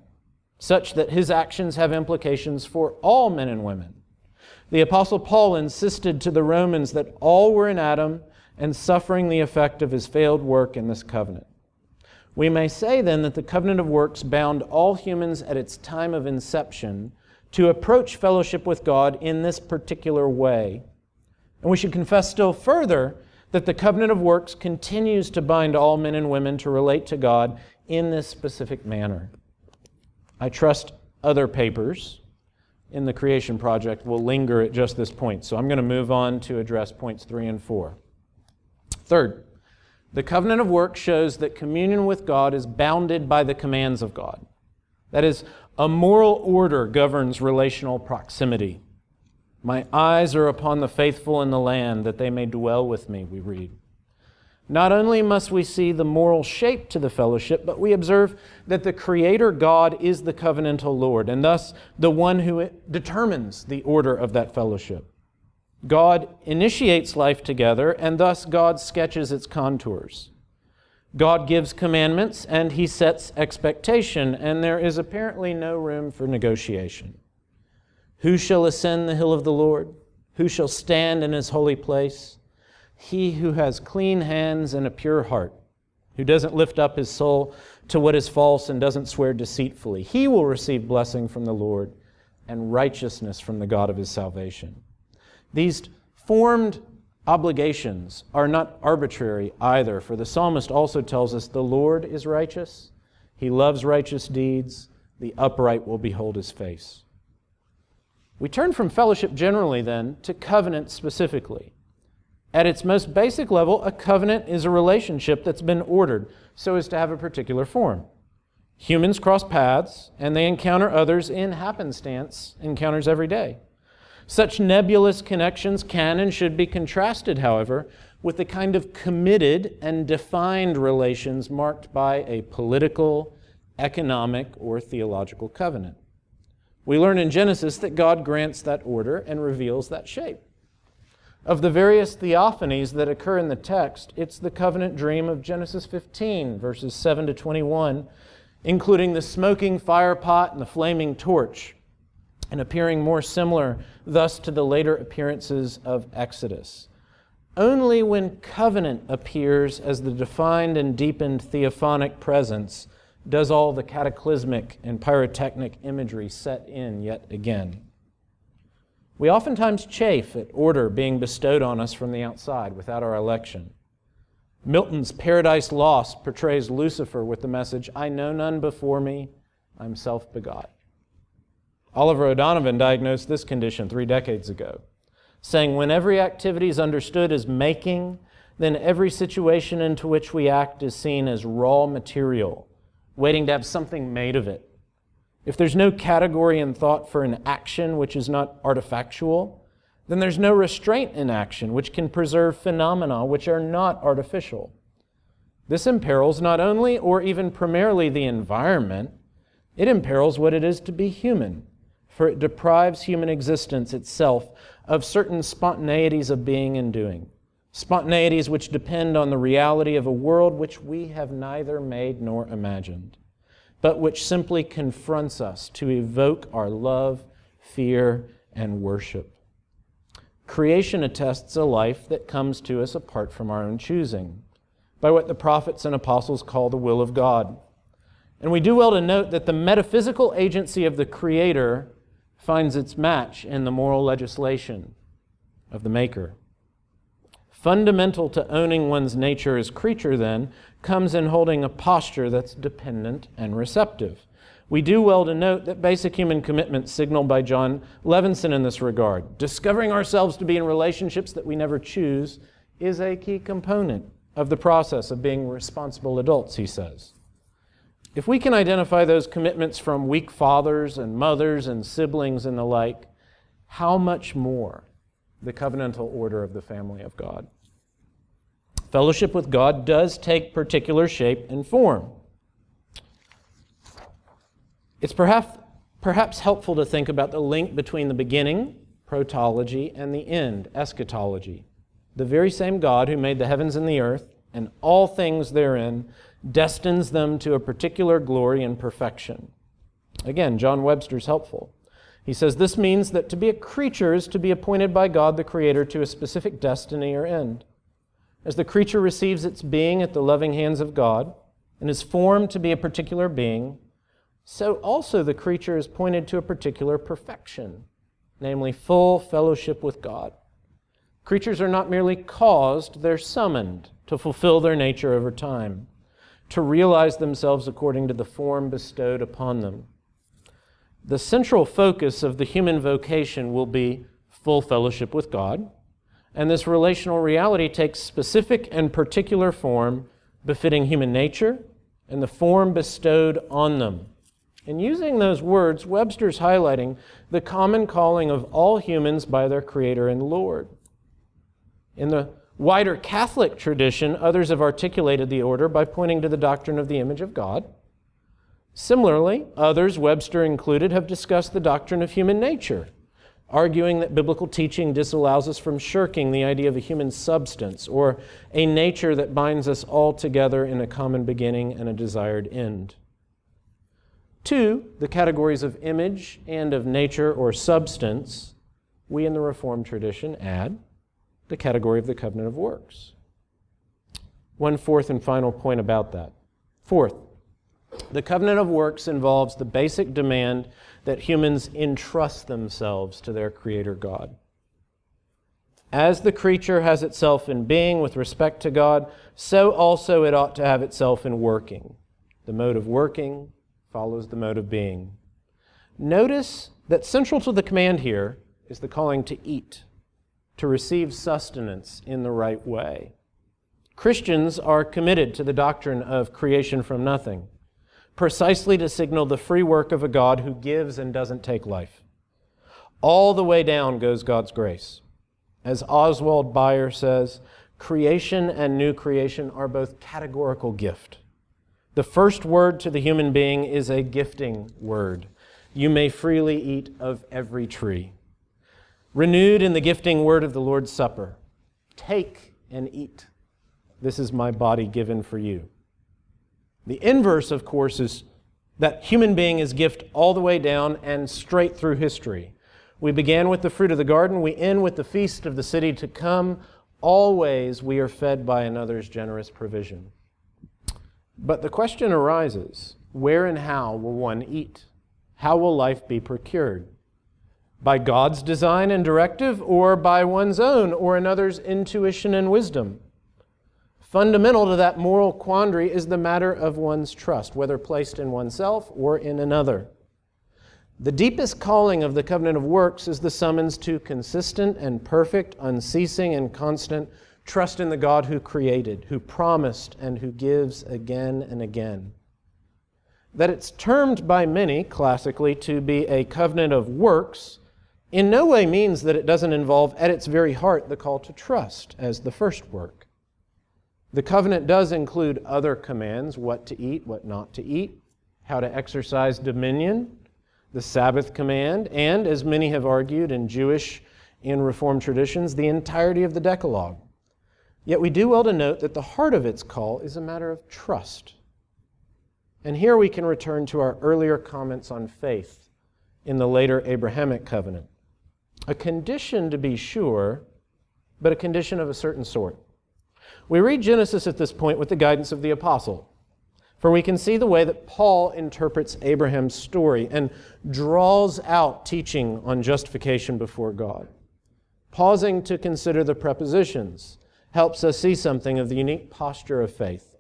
such that his actions have implications for all men and women. The Apostle Paul insisted to the Romans that all were in Adam and suffering the effect of his failed work in this covenant. We may say then that the covenant of works bound all humans at its time of inception to approach fellowship with God in this particular way. And we should confess still further that the covenant of works continues to bind all men and women to relate to God in this specific manner. I trust other papers in the creation project will linger at just this point. So I'm going to move on to address points three and four. Third, the covenant of works shows that communion with God is bounded by the commands of God. That is, a moral order governs relational proximity. My eyes are upon the faithful in the land that they may dwell with me, we read. Not only must we see the moral shape to the fellowship, but we observe that the Creator God is the covenantal Lord, and thus the one who determines the order of that fellowship. God initiates life together, and thus God sketches its contours. God gives commandments, and He sets expectation, and there is apparently no room for negotiation. Who shall ascend the hill of the Lord? Who shall stand in His holy place? he who has clean hands and a pure heart, who doesn't lift up his soul to what is false and doesn't swear deceitfully, he will receive blessing from the Lord and righteousness from the God of his salvation. These formed obligations are not arbitrary either, for the psalmist also tells us the Lord is righteous, he loves righteous deeds, the upright will behold his face. We turn from fellowship generally then to covenant specifically. At its most basic level, a covenant is a relationship that's been ordered so as to have a particular form. Humans cross paths and they encounter others in happenstance encounters every day. Such nebulous connections can and should be contrasted, however, with the kind of committed and defined relations marked by a political, economic, or theological covenant. We learn in Genesis that God grants that order and reveals that shape. Of the various theophanies that occur in the text, it's the covenant dream of Genesis 15, verses 7 to 21, including the smoking fire pot and the flaming torch, and appearing more similar thus to the later appearances of Exodus. Only when covenant appears as the defined and deepened theophanic presence does all the cataclysmic and pyrotechnic imagery set in yet again. We oftentimes chafe at order being bestowed on us from the outside without our election. Milton's Paradise Lost portrays Lucifer with the message, I know none before me, I'm self begot. Oliver O'Donovan diagnosed this condition three decades ago, saying, When every activity is understood as making, then every situation into which we act is seen as raw material, waiting to have something made of it. If there's no category in thought for an action which is not artifactual, then there's no restraint in action which can preserve phenomena which are not artificial. This imperils not only or even primarily the environment, it imperils what it is to be human, for it deprives human existence itself of certain spontaneities of being and doing, spontaneities which depend on the reality of a world which we have neither made nor imagined but which simply confronts us to evoke our love, fear, and worship. Creation attests a life that comes to us apart from our own choosing, by what the prophets and apostles call the will of God. And we do well to note that the metaphysical agency of the Creator finds its match in the moral legislation of the Maker. Fundamental to owning one's nature as creature, then, comes in holding a posture that's dependent and receptive. We do well to note that basic human commitment signaled by Jon Levenson in this regard, discovering ourselves to be in relationships that we never choose, is a key component of the process of being responsible adults, he says. If we can identify those commitments from weak fathers and mothers and siblings and the like, how much more the covenantal order of the family of God. Fellowship with God does take particular shape and form. It's perhaps, perhaps helpful to think about the link between the beginning, protology, and the end, eschatology. The very same God who made the heavens and the earth and all things therein destines them to a particular glory and perfection. Again, John Webster's helpful. He says this means that to be a creature is to be appointed by God the Creator to a specific destiny or end. As the creature receives its being at the loving hands of God and is formed to be a particular being, so also the creature is pointed to a particular perfection, namely full fellowship with God. Creatures are not merely caused, they're summoned to fulfill their nature over time, to realize themselves according to the form bestowed upon them. The central focus of the human vocation will be full fellowship with God, and this relational reality takes specific and particular form befitting human nature and the form bestowed on them. In using those words, Webster's highlighting the common calling of all humans by their Creator and Lord. In the wider Catholic tradition, others have articulated the order by pointing to the doctrine of the image of God Similarly, others, Webster included, have discussed the doctrine of human nature, arguing that biblical teaching disallows us from shirking the idea of a human substance or a nature that binds us all together in a common beginning and a desired end. To the categories of image and of nature or substance, we in the Reformed tradition add the category of the covenant of works. One fourth and final point about that. Fourth, the covenant of works involves the basic demand that humans entrust themselves to their Creator God. As the creature has itself in being with respect to God, so also it ought to have itself in working. The mode of working follows the mode of being. Notice that central to the command here is the calling to eat, to receive sustenance in the right way. Christians are committed to the doctrine of creation from nothing precisely to signal the free work of a God who gives and doesn't take life. All the way down goes God's grace. As Oswald Bayer says, creation and new creation are both categorical gift. The first word to the human being is a gifting word. You may freely eat of every tree. Renewed in the gifting word of the Lord's Supper Take and eat. This is my body given for you. The inverse, of course, is that human being is gift all the way down and straight through history. We began with the fruit of the garden, we end with the feast of the city to come. Always we are fed by another's generous provision. But the question arises where and how will one eat? How will life be procured? By God's design and directive, or by one's own or another's intuition and wisdom? Fundamental to that moral quandary is the matter of one's trust, whether placed in oneself or in another. The deepest calling of the covenant of works is the summons to consistent and perfect, unceasing and constant trust in the God who created, who promised, and who gives again and again. That it's termed by many, classically, to be a covenant of works in no way means that it doesn't involve at its very heart the call to trust as the first work. The covenant does include other commands what to eat, what not to eat, how to exercise dominion, the Sabbath command, and, as many have argued in Jewish and Reformed traditions, the entirety of the Decalogue. Yet we do well to note that the heart of its call is a matter of trust. And here we can return to our earlier comments on faith in the later Abrahamic covenant. A condition, to be sure, but a condition of a certain sort. We read Genesis at this point with the guidance of the apostle. For we can see the way that Paul interprets Abraham's story and draws out teaching on justification before God. Pausing to consider the prepositions helps us see something of the unique posture of faith.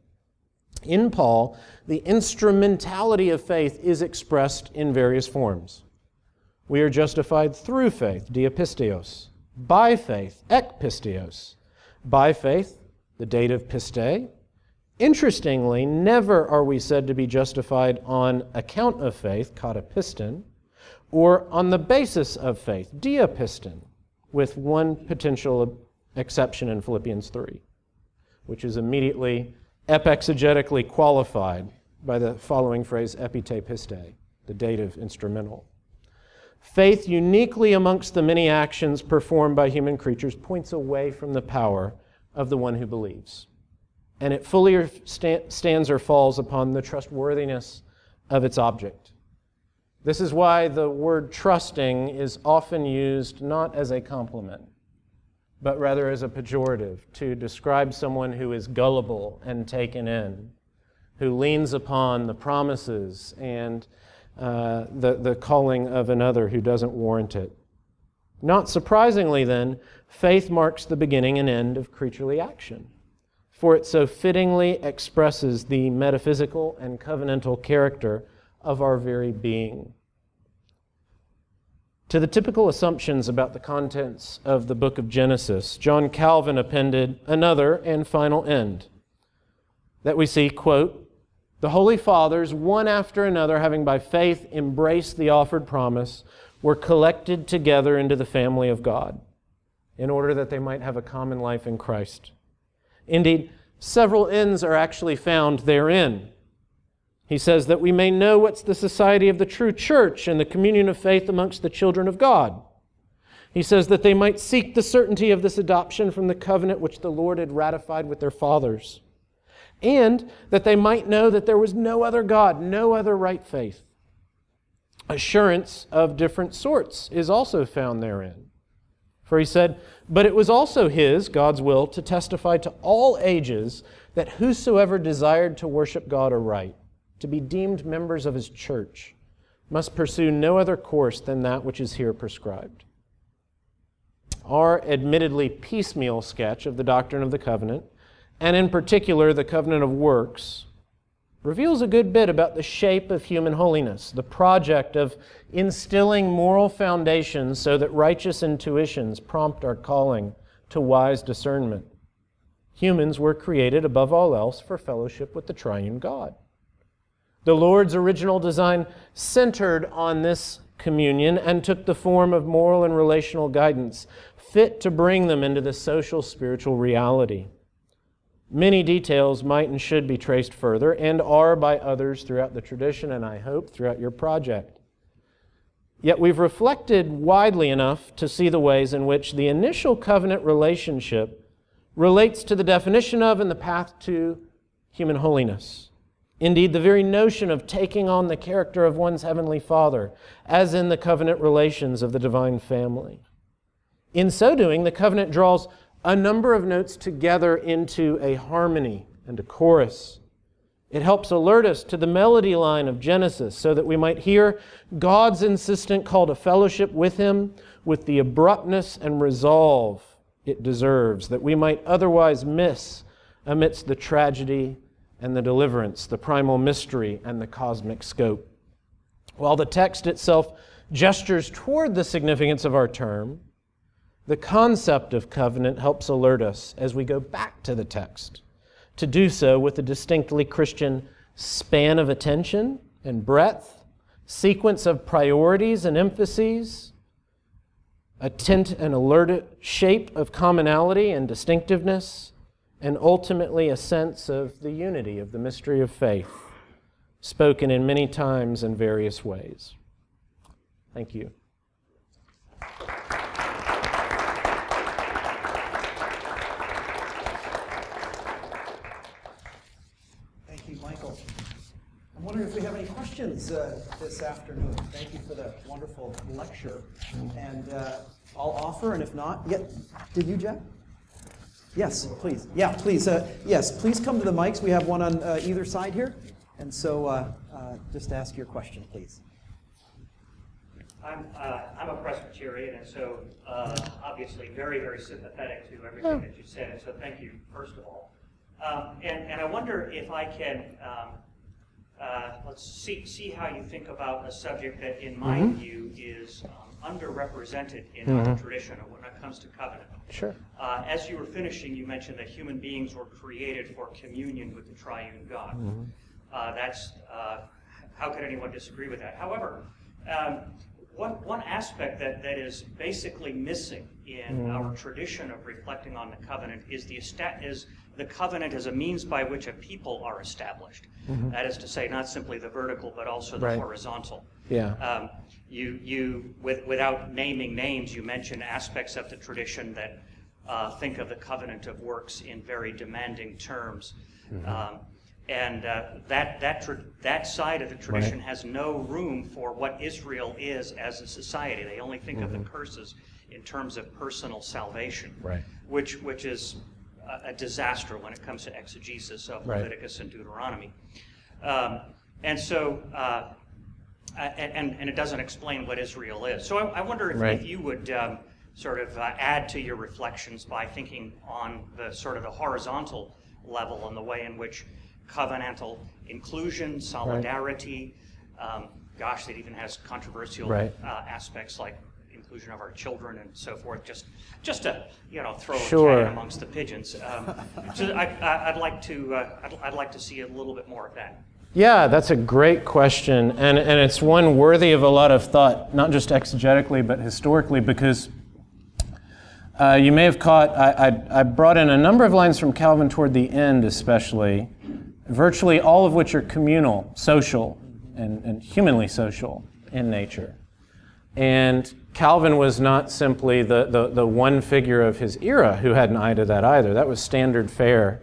In Paul, the instrumentality of faith is expressed in various forms. We are justified through faith, diapisteos, by faith, ekpisteos, by faith, the dative piste. Interestingly, never are we said to be justified on account of faith, katapiston, or on the basis of faith, diapiston, with one potential exception in Philippians 3. which is immediately epexegetically qualified by the following phrase, epite piste, the dative instrumental. Faith, uniquely amongst the many actions performed by human creatures, points away from the power of the one who believes. And it fully stands or falls upon the trustworthiness of its object. This is why the word trusting is often used not as a compliment, but rather as a pejorative to describe someone who is gullible and taken in, who leans upon the promises and uh, the, the calling of another who doesn't warrant it. Not surprisingly, then, faith marks the beginning and end of creaturely action, for it so fittingly expresses the metaphysical and covenantal character of our very being. To the typical assumptions about the contents of the book of Genesis, John Calvin appended another and final end that we see, quote, the Holy Fathers, one after another, having by faith embraced the offered promise, were collected together into the family of God in order that they might have a common life in Christ. Indeed, several ends are actually found therein. He says that we may know what's the society of the true church and the communion of faith amongst the children of God. He says that they might seek the certainty of this adoption from the covenant which the Lord had ratified with their fathers and that they might know that there was no other God, no other right faith. Assurance of different sorts is also found therein. For he said, But it was also his, God's will, to testify to all ages that whosoever desired to worship God aright, to be deemed members of his church, must pursue no other course than that which is here prescribed. Our admittedly piecemeal sketch of the doctrine of the covenant and in particular the covenant of works, reveals a good bit about the shape of human holiness, the project of instilling moral foundations so that righteous intuitions prompt our calling to wise discernment. Humans were created above all else for fellowship with the triune God. The Lord's original design centered on this communion and took the form of moral and relational guidance, fit to bring them into the social spiritual reality. Many details might and should be traced further and are by others throughout the tradition, and I hope throughout your project. Yet we've reflected widely enough to see the ways in which the initial covenant relationship relates to the definition of and the path to human holiness. Indeed, the very notion of taking on the character of one's heavenly Father, as in the covenant relations of the divine family. In so doing, the covenant draws a number of notes together into a harmony and a chorus. It helps alert us to the melody line of Genesis so that we might hear God's insistent call to fellowship with Him with the abruptness and resolve it deserves, that we might otherwise miss amidst the tragedy and the deliverance, the primal mystery and the cosmic scope. While the text itself gestures toward the significance of our term, the concept of covenant helps alert us as we go back to the text, to do so with a distinctly Christian span of attention and breadth, sequence of priorities and emphases, a tint and alert shape of commonality and distinctiveness, and ultimately a sense of the unity of the mystery of faith, spoken in many times and various ways. Thank you. I'm wondering if we have any questions uh, this afternoon. Thank you for the wonderful lecture. And uh, I'll offer, and if not, yeah, did you, Jeff? Yes, please. Yeah, please. Uh, yes, please come to the mics. We have one on uh, either side here. And so uh, uh, just ask your question, please. I'm, I'm a Presbyterian, and so obviously very, very sympathetic to everything that you said. And so thank you, first of all. Um, and, and I wonder if I can um, uh, let's see, see how you think about a subject that, in my mm-hmm. view, is um, underrepresented in mm-hmm. our tradition when it comes to covenant. Sure. Uh, as you were finishing, you mentioned that human beings were created for communion with the triune God. Mm-hmm. Uh, that's uh, how could anyone disagree with that? However, um, one, one aspect that, that is basically missing in mm. our tradition of reflecting on the covenant is the is the covenant as a means by which a people are established. That is to say, not simply the vertical, but also the Right. horizontal. Yeah. Um, you, you with, without naming names, you mention aspects of the tradition that uh, think of the covenant of works in very demanding terms. Um, and uh, that, that, tra- that side of the tradition has no room for what Israel is as a society. They only think of the curses in terms of personal salvation, Right. which, which is a, a disaster when it comes to exegesis of Right. Leviticus and Deuteronomy. Um, and so, uh, and, and it doesn't explain what Israel is. So I, I wonder if, Right. if you would um, sort of uh, add to your reflections by thinking on the sort of the horizontal level and the way in which covenantal inclusion, solidarity, um, gosh, it even has controversial Right. uh, aspects like inclusion of our children and so forth. Just, just to you know, throw Sure. a cat amongst the pigeons. Um, so I, I'd like to, uh, I'd, I'd like to see a little bit more of that. Yeah, that's a great question, and, and it's one worthy of a lot of thought, not just exegetically, but historically, because uh, you may have caught, I, I, I brought in a number of lines from Calvin toward the end, especially, virtually all of which are communal, social, and, and humanly social in nature. And Calvin was not simply the, the, the one figure of his era who had an eye to that either. That was standard fare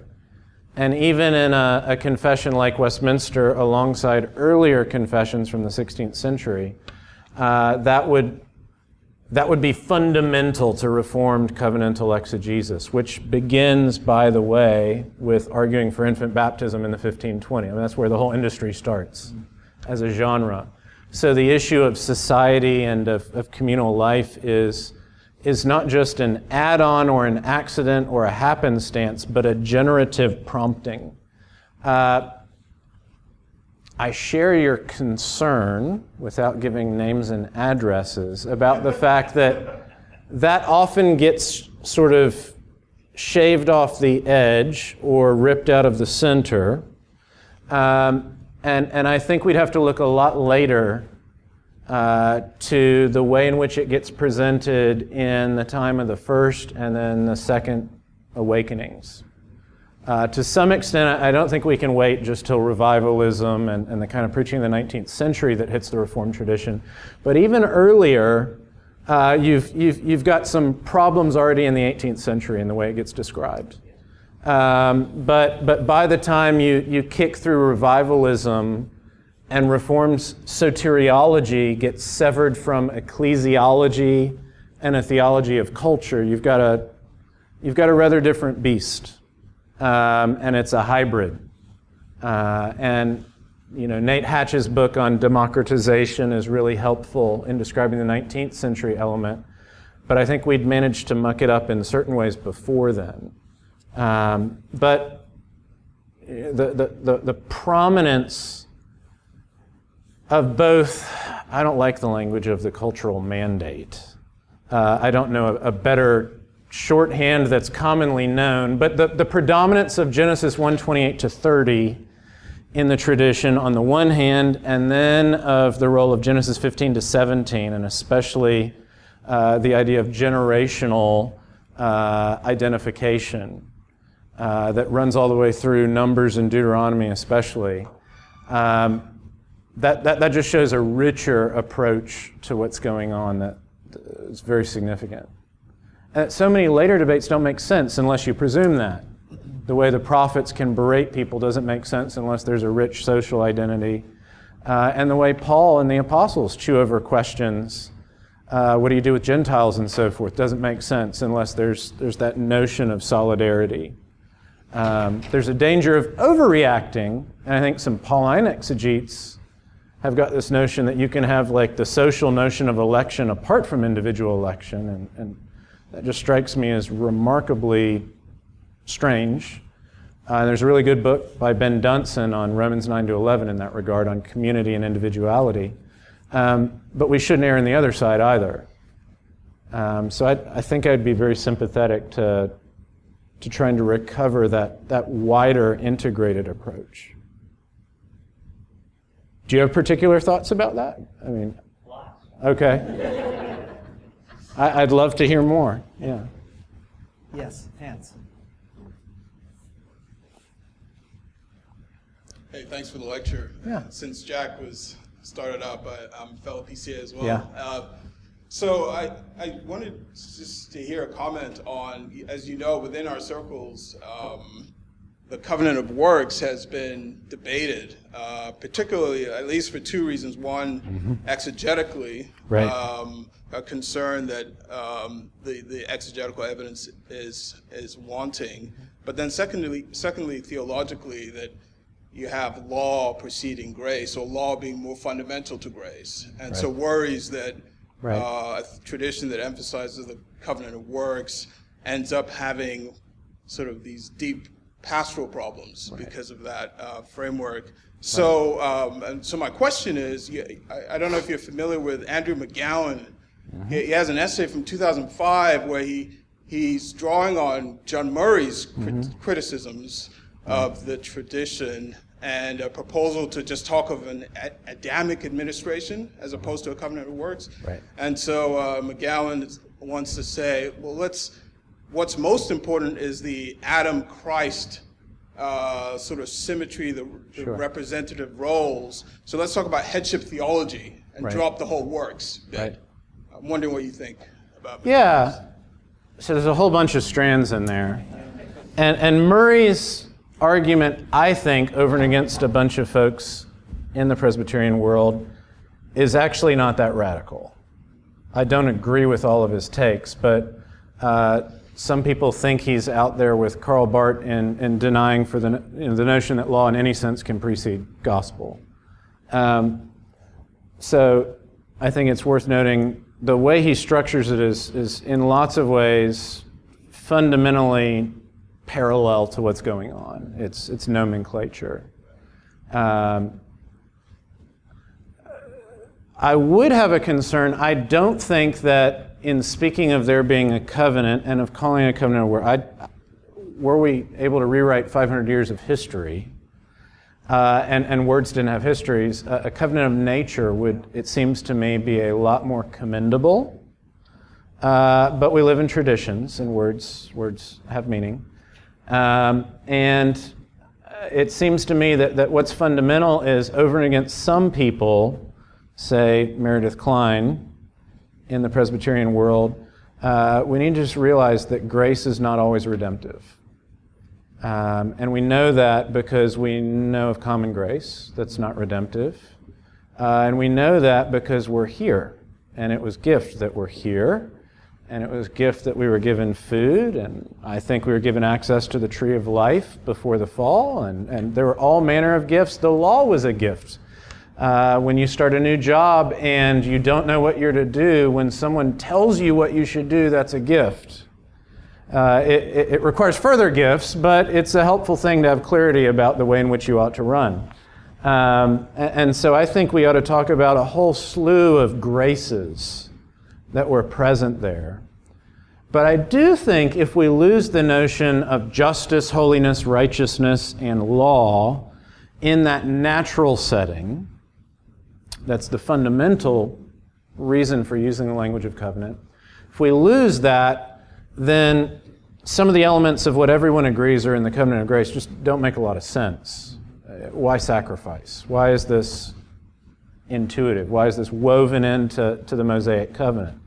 and even in a, a, confession like Westminster, alongside earlier confessions from the 16th century, uh, that, would, that would be fundamental to Reformed covenantal exegesis, which begins, by the way, with arguing for infant baptism in the 1520. I mean, that's where the whole industry starts as a genre. So the issue of society and of, of communal life is is not just an add on or an accident or a happenstance, but a generative prompting. Uh, I share your concern, without giving names and addresses, about the fact that that often gets sort of shaved off the edge or ripped out of the center. Um, and, and I think we'd have to look a lot later uh, to the way in which it gets presented in the time of the first and then the second awakenings. Uh, to some extent, I don't think we can wait just till revivalism and, and, the kind of preaching of the 19th century that hits the Reformed tradition. But even earlier, uh, you've, you've, you've got some problems already in the 18th century in the way it gets described. Um, but, but by the time you, you kick through revivalism, and Reform's soteriology gets severed from ecclesiology and a theology of culture. You've got a, you've got a rather different beast, um, and it's a hybrid. Uh, and you know, Nate Hatch's book on democratization is really helpful in describing the 19th century element, but I think we'd managed to muck it up in certain ways before then. Um, but the, the, the, the prominence of both, I don't like the language of the cultural mandate. Uh, I don't know a, a, better shorthand that's commonly known, but the, the predominance of Genesis 1:28 to 30 in the tradition on the one hand, and then of the role of Genesis 15 to 17, and especially uh, the idea of generational uh, identification uh, that runs all the way through Numbers and Deuteronomy, especially. Um, that, that, that just shows a richer approach to what's going on that is very significant. And so many later debates don't make sense unless you presume that. The way the prophets can berate people doesn't make sense unless there's a rich social identity. Uh, and the way Paul and the apostles chew over questions, uh, what do you do with Gentiles and so forth, doesn't make sense unless there's, there's that notion of solidarity. Um, there's a danger of overreacting, and I think some Pauline exegetes have got this notion that you can have like the social notion of election apart from individual election, and, and that just strikes me as remarkably strange. Uh, there's a really good book by Ben Dunson on Romans 9 to 11 in that regard, on community and individuality. Um, but we shouldn't err on the other side either. Um, so I, I think I'd be very sympathetic to, to trying to recover that, that wider integrated approach. Do you have particular thoughts about that? I mean, okay. I, would love to hear more. Yeah. Yes, hands. Hey, thanks for the lecture. Yeah. Since Jack was started out, I, am um, a fellow PCA as well. Yeah. Uh, so I, I wanted just to hear a comment on, as you know, within our circles, um, the covenant of works has been debated, uh, particularly at least for two reasons. One, exegetically, Right. um, a concern that um, the the exegetical evidence is is wanting, but then secondly, secondly theologically that you have law preceding grace, or law being more fundamental to grace, and so worries that Right. uh, a tradition that emphasizes the covenant of works ends up having sort of these deep pastoral problems because of that uh, framework. So, um, and so my question is, I, I don't know if you're familiar with Andrew McGowan. He, he has an essay from 2005 where he he's drawing on John Murray's crit- criticisms of the tradition and a proposal to just talk of an Adamic administration as opposed to a covenant of works. Right. And so uh, McGowan wants to say, well, let's. What's most important is the Adam Christ uh, sort of symmetry, the, the Sure. representative roles. So let's talk about headship theology and Right. drop the whole works. bit. Right. I'm wondering what you think about. Yeah. So there's a whole bunch of strands in there. And, and Murray's argument, I think, over and against a bunch of folks in the Presbyterian world, is actually not that radical. I don't agree with all of his takes, but uh, some people think he's out there with Karl Barth in, in denying for the, you know, the notion that law in any sense can precede gospel. Um, so I think it's worth noting the way he structures it is, is in lots of ways fundamentally parallel to what's going on. It's, it's nomenclature. Um, I would have a concern. I don't think that in speaking of there being a covenant and of calling a covenant, where I, were we able to rewrite 500 years of history, uh, and, and words didn't have histories, a, a covenant of nature would, it seems to me, be a lot more commendable. Uh, but we live in traditions, and words, words have meaning. Um, and uh, it seems to me that, that what's fundamental is over and against some people, say Meredith Kline in the Presbyterian world, uh, we need to just realize that grace is not always redemptive. Um, and we know that because we know of common grace that's not redemptive. Uh, and we know that because we're here. And it was gift that we're here. And it was gift that we were given food. And I think we were given access to the tree of life before the fall. And, and there were all manner of gifts. The law was a gift. Uh, when you start a new job and you don't know what you're to do, when someone tells you what you should do, that's a gift. Uh, it, it, it requires further gifts, but it's a helpful thing to have clarity about the way in which you ought to run. Um, and, and so I think we ought to talk about a whole slew of graces that were present there. But I do think if we lose the notion of justice, holiness, righteousness, and law in that natural setting, that's the fundamental reason for using the language of covenant. If we lose that, then some of the elements of what everyone agrees are in the covenant of grace just don't make a lot of sense. Why sacrifice? Why is this intuitive? Why is this woven into to the Mosaic covenant?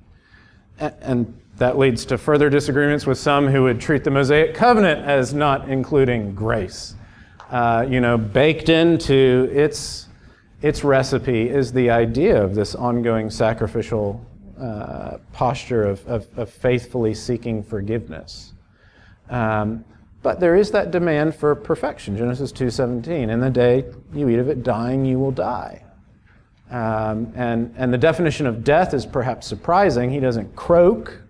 And that leads to further disagreements with some who would treat the Mosaic covenant as not including grace. Uh, you know, baked into its, its recipe is the idea of this ongoing sacrificial uh, posture of, of, of faithfully seeking forgiveness. Um, but there is that demand for perfection. Genesis 2:17. In the day you eat of it, dying you will die. Um, and, and the definition of death is perhaps surprising. He doesn't croak,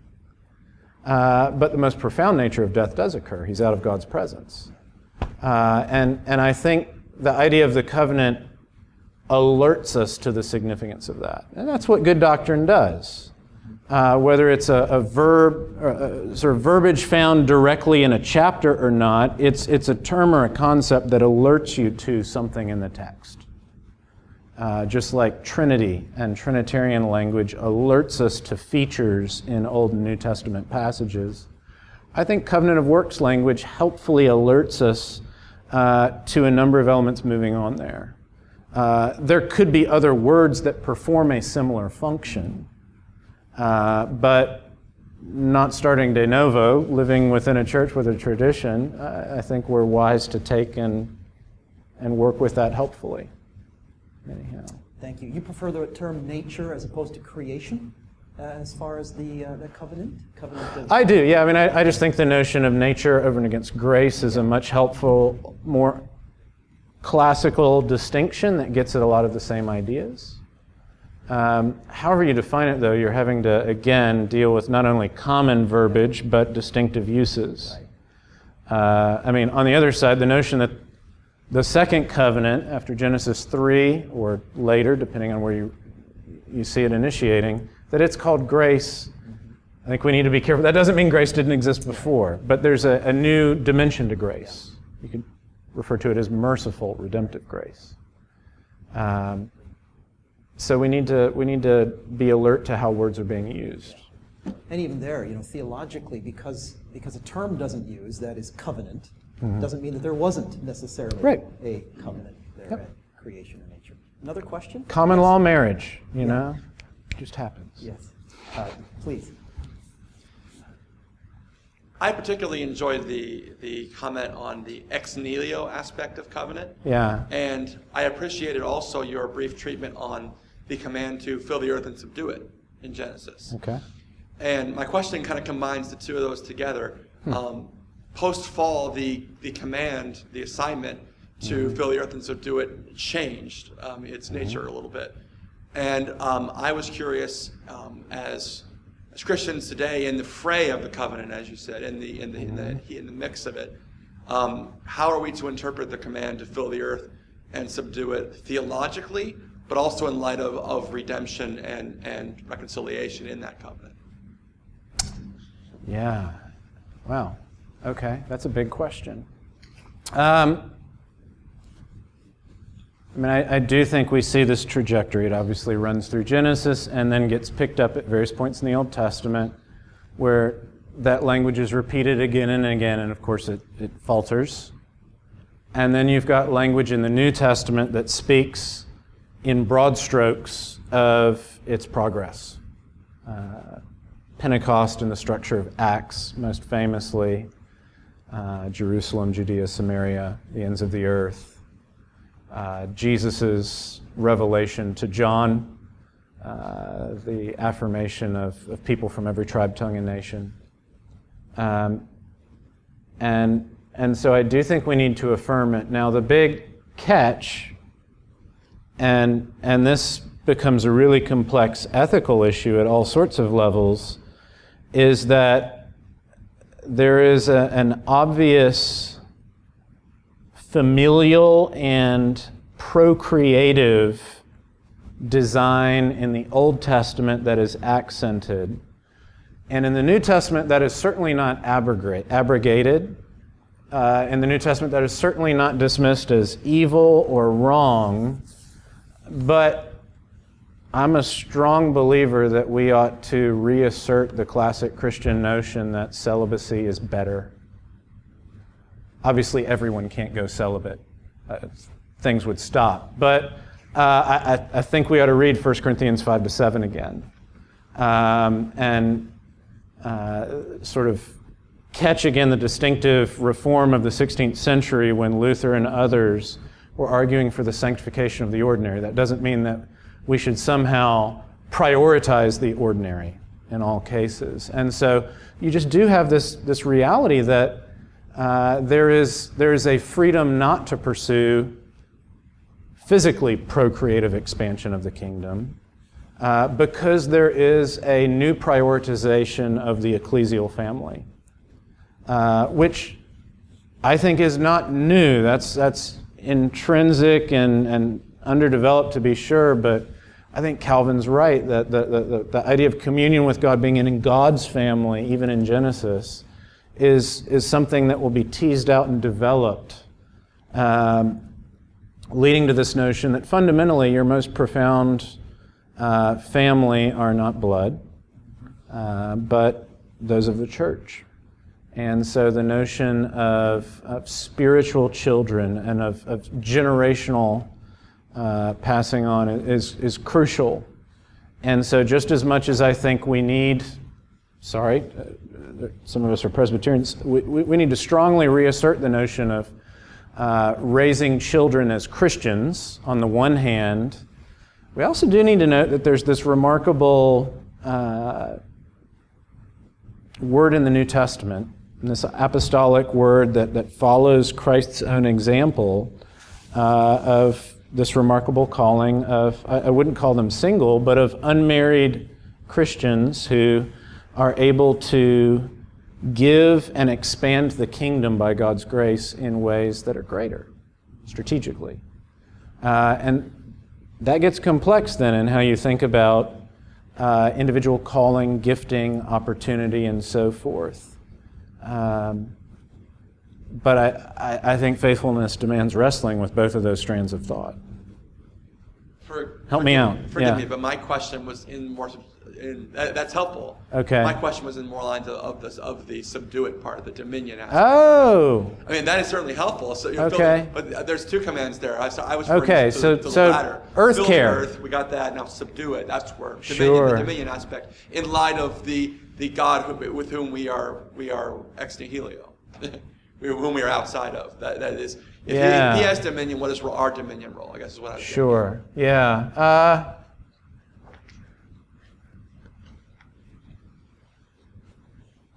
uh, but the most profound nature of death does occur. He's out of God's presence. Uh, and, and I think the idea of the covenant alerts us to the significance of that. And that's what good doctrine does. Uh, whether it's a, a verb, a sort of verbiage found directly in a chapter or not, it's, it's a term or a concept that alerts you to something in the text. Uh, just like Trinity and Trinitarian language alerts us to features in Old and New Testament passages, I think covenant of works language helpfully alerts us uh, to a number of elements moving on there. Uh, there could be other words that perform a similar function, uh, but not starting de novo, living within a church with a tradition, I think we're wise to take and, and work with that helpfully. Anyhow. Thank you. You prefer the term nature as opposed to creation? Uh, as far as the, uh, the covenant? covenant of I do, yeah. I mean, I, I, just think the notion of nature over and against grace is a much helpful, more classical distinction that gets at a lot of the same ideas. Um, however, you define it, though, you're having to, again, deal with not only common verbiage, but distinctive uses. Uh, I mean, on the other side, the notion that the second covenant after Genesis 3 or later, depending on where you, you see it initiating, that it's called grace. I think we need to be careful. That doesn't mean grace didn't exist before, but there's a, a new dimension to grace. You could refer to it as merciful, redemptive grace. Um, so we need to we need to be alert to how words are being used. And even there, you know, theologically, because because a term doesn't use that is covenant, mm-hmm. doesn't mean that there wasn't necessarily right. a covenant there yep. at creation and nature. Another question? Common yes. law marriage, you yeah. know, just happens. Yes. Uh, please. I particularly enjoyed the, the comment on the ex nihilo aspect of covenant. Yeah. And I appreciated also your brief treatment on the command to fill the earth and subdue it in Genesis. Okay. And my question kind of combines the two of those together. Hmm. Um, Post fall, the, the command, the assignment to mm-hmm. fill the earth and subdue it changed um, its mm-hmm. nature a little bit. And um, I was curious um, as as Christians today in the fray of the covenant, as you said, in the in the in the, mm-hmm. in the mix of it, um, how are we to interpret the command to fill the earth and subdue it theologically, but also in light of, of redemption and, and reconciliation in that covenant? Yeah. Wow. Okay, that's a big question. Um, I mean, I, I, do think we see this trajectory. It obviously runs through Genesis and then gets picked up at various points in the Old Testament where that language is repeated again and again, and of course it, it falters. And then you've got language in the New Testament that speaks in broad strokes of its progress. Uh, Pentecost and the structure of Acts, most famously, uh, Jerusalem, Judea, Samaria, the ends of the earth uh, Jesus' revelation to John, uh, the affirmation of, of people from every tribe, tongue, and nation. Um, and, and so I do think we need to affirm it. Now, the big catch, and, and this becomes a really complex ethical issue at all sorts of levels, is that there is a, an obvious familial and procreative design in the Old Testament that is accented. And in the New Testament, that is certainly not abrogated. Uh, in the New Testament, that is certainly not dismissed as evil or wrong. But I'm a strong believer that we ought to reassert the classic Christian notion that celibacy is better Obviously, everyone can't go celibate. Uh, things would stop. But uh, I, I, think we ought to read 1 Corinthians 5 to 7 again um, and uh, sort of catch again the distinctive reform of the 16th century when Luther and others were arguing for the sanctification of the ordinary. That doesn't mean that we should somehow prioritize the ordinary in all cases. And so you just do have this, this reality that uh, there, is, there is a freedom not to pursue physically procreative expansion of the kingdom uh, because there is a new prioritization of the ecclesial family, uh, which I think is not new. That's, that's intrinsic and, and underdeveloped to be sure, but I think Calvin's right that the, the, the, idea of communion with God being in God's family, even in Genesis, is, is something that will be teased out and developed, um, leading to this notion that fundamentally your most profound uh, family are not blood, uh, but those of the church. And so the notion of, of spiritual children and of, of generational uh, passing on is, is crucial. And so, just as much as I think we need, sorry, uh, some of us are Presbyterians, we, we, we need to strongly reassert the notion of uh, raising children as Christians on the one hand. We also do need to note that there's this remarkable uh, word in the New Testament this apostolic word that, that follows Christ's own example uh, of this remarkable calling of, I, wouldn't call them single, but of unmarried Christians who are able to give and expand the kingdom by God's grace in ways that are greater, strategically. Uh, and that gets complex then in how you think about uh, individual calling, gifting, opportunity, and so forth. Um, but I, I, I, think faithfulness demands wrestling with both of those strands of thought. For, Help me out. Forgive yeah. me, but my question was in more. In, that, that's helpful. Okay. My question was in more lines of, of the of the subdue it part, the dominion aspect. Oh. I mean that is certainly helpful. So okay. but there's two commands there. I, so I was okay. To, so to so latter. earth Build care. Earth, we got that. Now subdue it. That's where dominion, sure. the dominion aspect in light of the the God who, with whom we are we are ex nihilo, whom we are outside of. That that is. If yeah. he, he, has dominion, what is our dominion role? I guess is what I was Sure. Getting. Yeah. Uh,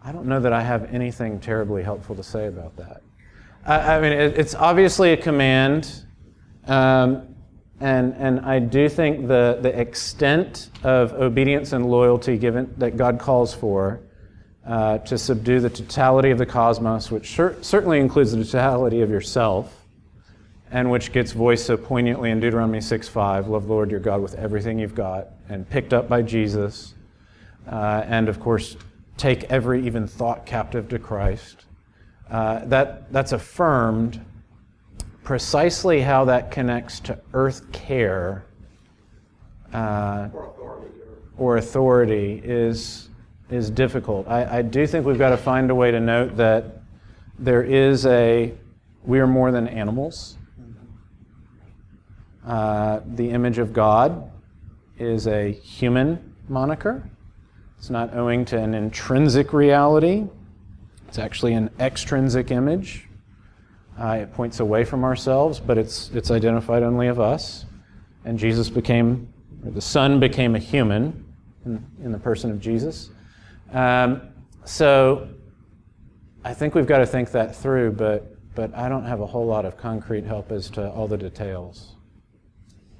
I don't know that I have anything terribly helpful to say about that. I, I mean, it, it's obviously a command. Um, and, and I do think the, the extent of obedience and loyalty given that God calls for uh, to subdue the totality of the cosmos, which cer- certainly includes the totality of yourself, and which gets voiced so poignantly in Deuteronomy 6:5, love the Lord your God with everything you've got, and picked up by Jesus, uh, and of course, take every even thought captive to Christ. Uh, that, that's affirmed precisely how that connects to earth care uh, or authority, or authority is, is difficult. I, I do think we've got to find a way to note that there is a, we are more than animals. Uh, the image of God is a human moniker. It's not owing to an intrinsic reality, it's actually an extrinsic image. Uh, it points away from ourselves, but it's, it's identified only of us. And Jesus became, or the Son became a human in, in the person of Jesus. Um, so I think we've got to think that through, but, but I don't have a whole lot of concrete help as to all the details.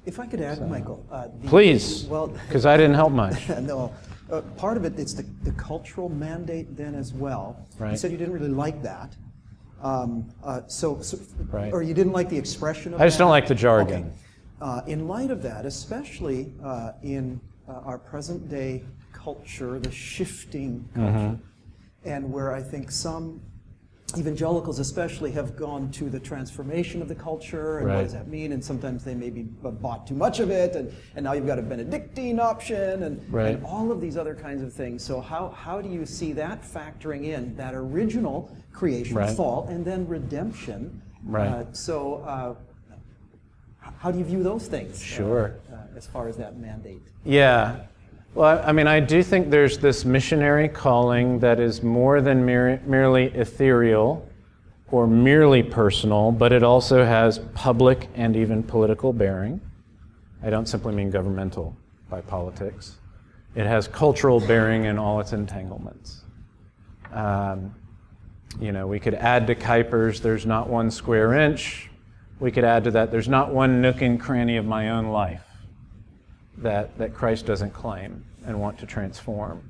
If I could add, so, Michael. Uh, the, please, because I didn't help much. no. Uh, part of it, it's the, the cultural mandate then as well. Right. You said you didn't really like that. Um, uh, so, so right. or you didn't like the expression of I just that? don't like the jargon. Okay. Uh, in light of that, especially uh, in uh, our present day culture, the shifting culture, mm-hmm. and where I think some evangelicals especially have gone to the transformation of the culture and right. what does that mean? And sometimes they maybe bought too much of it and, and now you've got a benedictine option and, right. and all of these other kinds of things. So how, how do you see that factoring in that original creation right. fall and then redemption? Right. Uh, so uh, how do you view those things? Sure. Uh, as far as that mandate? Yeah well, I mean, I do think there's this missionary calling that is more than mere, merely ethereal or merely personal, but it also has public and even political bearing. I don't simply mean governmental by politics. It has cultural bearing in all its entanglements. Um, you know, we could add to Kuyper's, there's not one square inch. We could add to that, there's not one nook and cranny of my own life that, that Christ doesn't claim and want to transform.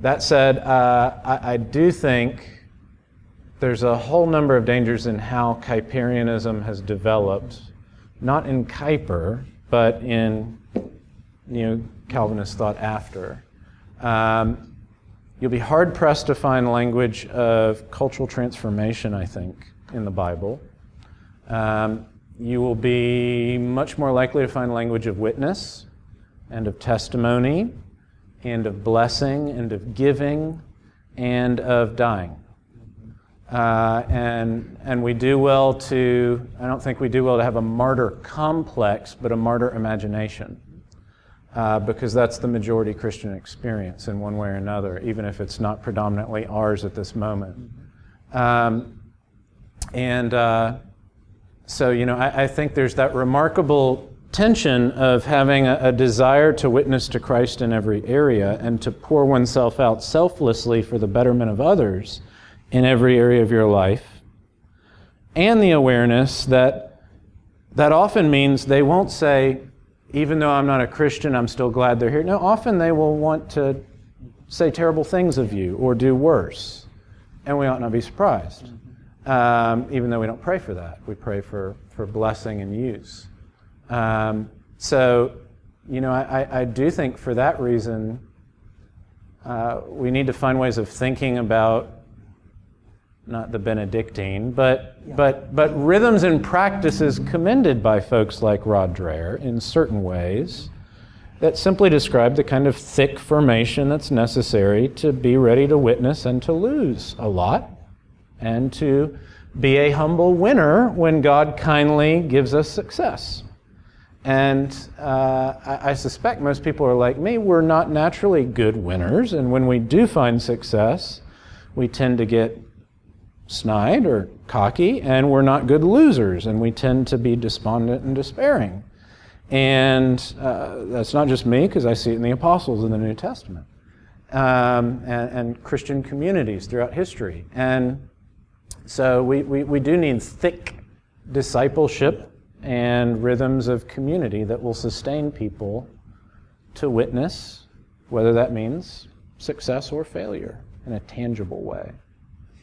That said, uh, I, I, do think there's a whole number of dangers in how Kuyperianism has developed, not in Kuyper, but in you know, Calvinist thought after. Um, you'll be hard pressed to find language of cultural transformation, I think, in the Bible. Um, you will be much more likely to find language of witness and of testimony and of blessing and of giving and of dying. Uh, and, and we do well to, I don't think we do well to have a martyr complex, but a martyr imagination. Uh, because that's the majority Christian experience in one way or another, even if it's not predominantly ours at this moment. Um, and uh, so, you know, I, I, think there's that remarkable tension of having a, a, desire to witness to Christ in every area and to pour oneself out selflessly for the betterment of others in every area of your life, and the awareness that that often means they won't say, even though I'm not a Christian, I'm still glad they're here. No, often they will want to say terrible things of you or do worse, and we ought not be surprised. Um, even though we don't pray for that, we pray for, for blessing and use. Um, so, you know, I, I do think for that reason, uh, we need to find ways of thinking about not the Benedictine, but, yeah. but, but rhythms and practices commended by folks like Rod Dreher in certain ways that simply describe the kind of thick formation that's necessary to be ready to witness and to lose a lot and to be a humble winner when God kindly gives us success. And uh, I, I, suspect most people are like me, we're not naturally good winners. And when we do find success, we tend to get snide or cocky, and we're not good losers, and we tend to be despondent and despairing. And uh, that's not just me, because I see it in the apostles in the New Testament um, and, and, Christian communities throughout history. And so we, we, we do need thick discipleship and rhythms of community that will sustain people to witness, whether that means success or failure in a tangible way.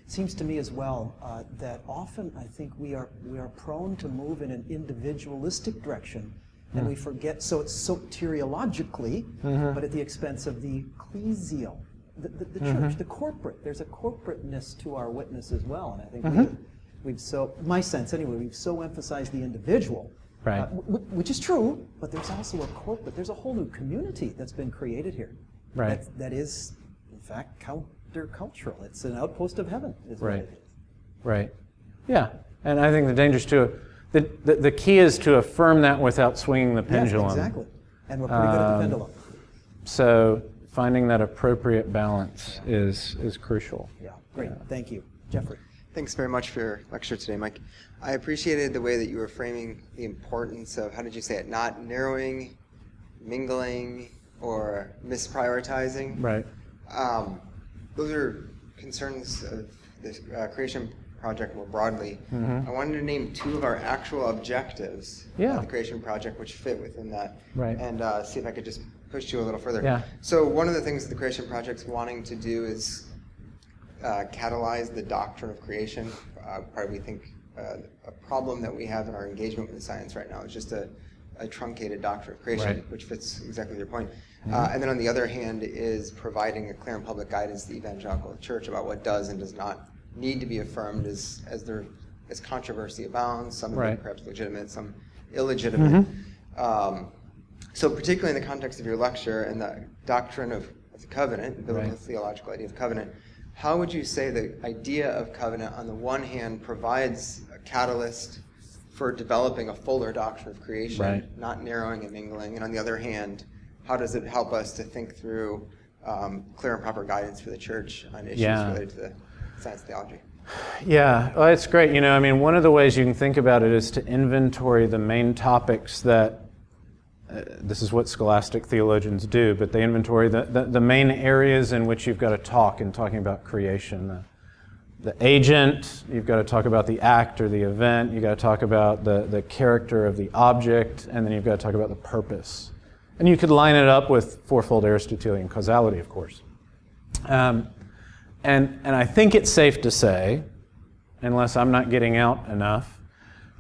It seems to me as well uh, that often I think we are, we are prone to move in an individualistic direction and mm. we forget, so it's soteriologically, mm-hmm. but at the expense of the ecclesial, the, the, the mm-hmm. church, the corporate. There's a corporateness to our witness as well, and I think mm-hmm. we've, we've, so, my sense anyway, we've so emphasized the individual, right. Uh, which is true, but there's also a corporate, there's a whole new community that's been created here. Right. that, that is, in fact, countercultural. It's an outpost of heaven, right. Right. Yeah. And I think the danger is to, the, the, the, key is to affirm that without swinging the pendulum. Yes, exactly. And we're pretty good at the um, pendulum. So finding that appropriate balance yeah. is, is crucial. Yeah, great. Yeah. Thank you. Jeffrey. Thanks very much for your lecture today, Mike. I appreciated the way that you were framing the importance of, how did you say it, not narrowing, mingling, or misprioritizing. Right. Um, those are concerns of the uh, creation project more broadly. Mm-hmm. I wanted to name two of our actual objectives yeah. of the creation project, which fit within that, right. and uh, see if I could just push you a little further. Yeah. So one of the things that the creation project's wanting to do is uh, catalyze the doctrine of creation. Uh, probably think uh, a problem that we have in our engagement with science right now is just a, a truncated doctrine of creation, right. which fits exactly your point. Uh, and then on the other hand is providing a clear and public guidance to the evangelical church about what does and does not need to be affirmed as, as there as controversy abounds, some of right. them perhaps legitimate, some illegitimate. Mm-hmm. Um, so particularly in the context of your lecture and the doctrine of, of the covenant, the biblical right. theological idea of covenant, how would you say the idea of covenant on the one hand provides a catalyst for developing a fuller doctrine of creation, right. not narrowing and mingling, and on the other hand, how does it help us to think through um, clear and proper guidance for the church on issues yeah. related to the science theology? Yeah, well, it's great. You know, I mean, one of the ways you can think about it is to inventory the main topics that this is what scholastic theologians do, but they inventory the, the, the, main areas in which you've got to talk in talking about creation. The, the agent, you've got to talk about the act or the event, you've got to talk about the, the character of the object, and then you've got to talk about the purpose. And you could line it up with fourfold Aristotelian causality, of course. Um, and, and I think it's safe to say, unless I'm not getting out enough,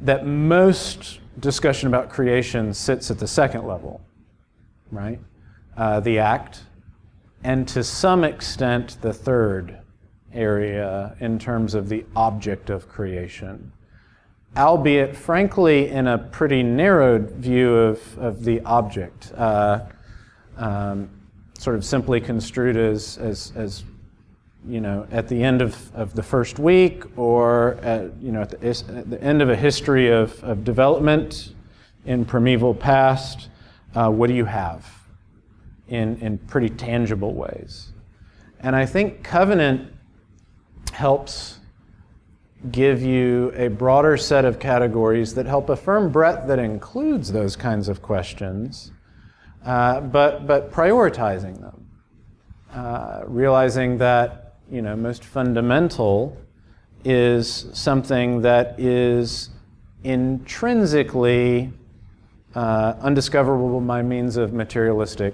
that most discussion about creation sits at the second level, right? Uh, the act, and to some extent the third area in terms of the object of creation albeit frankly in a pretty narrowed view of, of the object, uh, um, sort of simply construed as, as, as you know, at the end of, of the first week or at, you know, at the, at the end of a history of, of development in primeval past, uh, what do you have in, in pretty tangible ways? And I think covenant helps give you a broader set of categories that help affirm breadth that includes those kinds of questions, uh, but, but prioritizing them. Uh, realizing that, you know, most fundamental is something that is intrinsically uh, undiscoverable by means of materialistic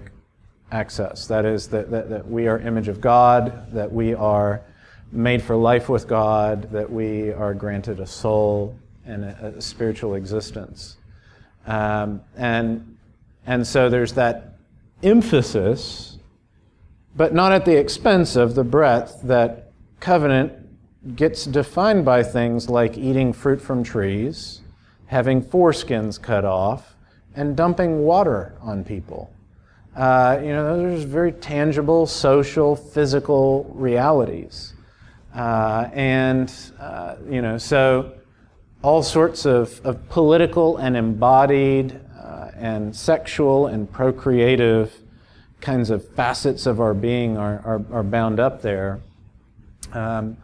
access. That is, that, that, that we are image of God, that we are made for life with God, that we are granted a soul and a, a spiritual existence. Um, and, and so there's that emphasis, but not at the expense of the breadth that covenant gets defined by things like eating fruit from trees, having foreskins cut off, and dumping water on people. Uh, you know, those are very tangible, social, physical realities. Uh, and, uh, you know, so all sorts of, of political and embodied uh, and sexual and procreative kinds of facets of our being are, are, are bound up there. Um,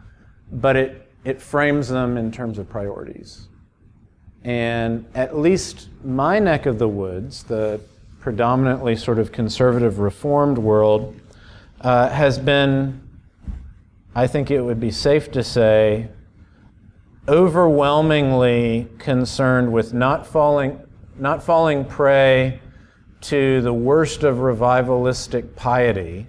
but it, it frames them in terms of priorities. And at least my neck of the woods, the predominantly sort of conservative reformed world, uh, has been I think it would be safe to say, overwhelmingly concerned with not falling, not falling prey to the worst of revivalistic piety,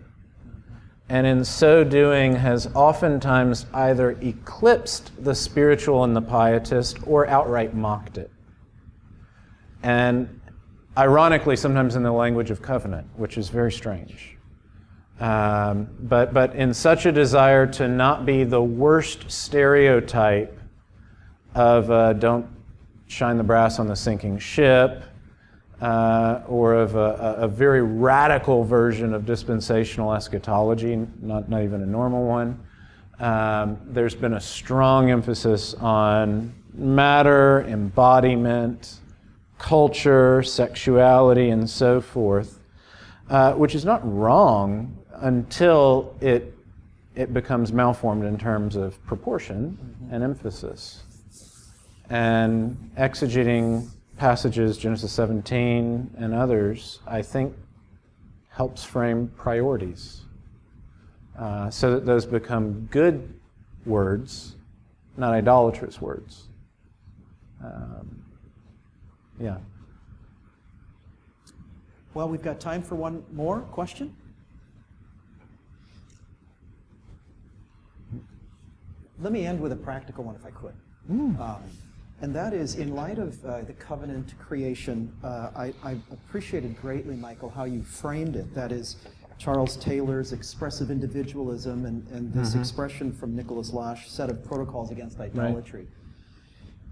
and in so doing has oftentimes either eclipsed the spiritual and the pietist or outright mocked it. And ironically, sometimes in the language of covenant, which is very strange. Um, but, but in such a desire to not be the worst stereotype of uh, don't shine the brass on the sinking ship, uh, or of a, a, very radical version of dispensational eschatology, not, not even a normal one. Um, there's been a strong emphasis on matter, embodiment, culture, sexuality, and so forth, uh, which is not wrong until it, it becomes malformed in terms of proportion mm-hmm. and emphasis. And exegeting passages, Genesis 17 and others, I think helps frame priorities uh, so that those become good words, not idolatrous words. Um, yeah. Well, we've got time for one more question. Let me end with a practical one, if I could. Mm. Um, and that is, in light of uh, the covenant creation, uh, I, I, appreciated greatly, Michael, how you framed it. That is, Charles Taylor's expressive individualism and, and this mm-hmm. expression from Nicholas Lash, set of protocols against idolatry. Right.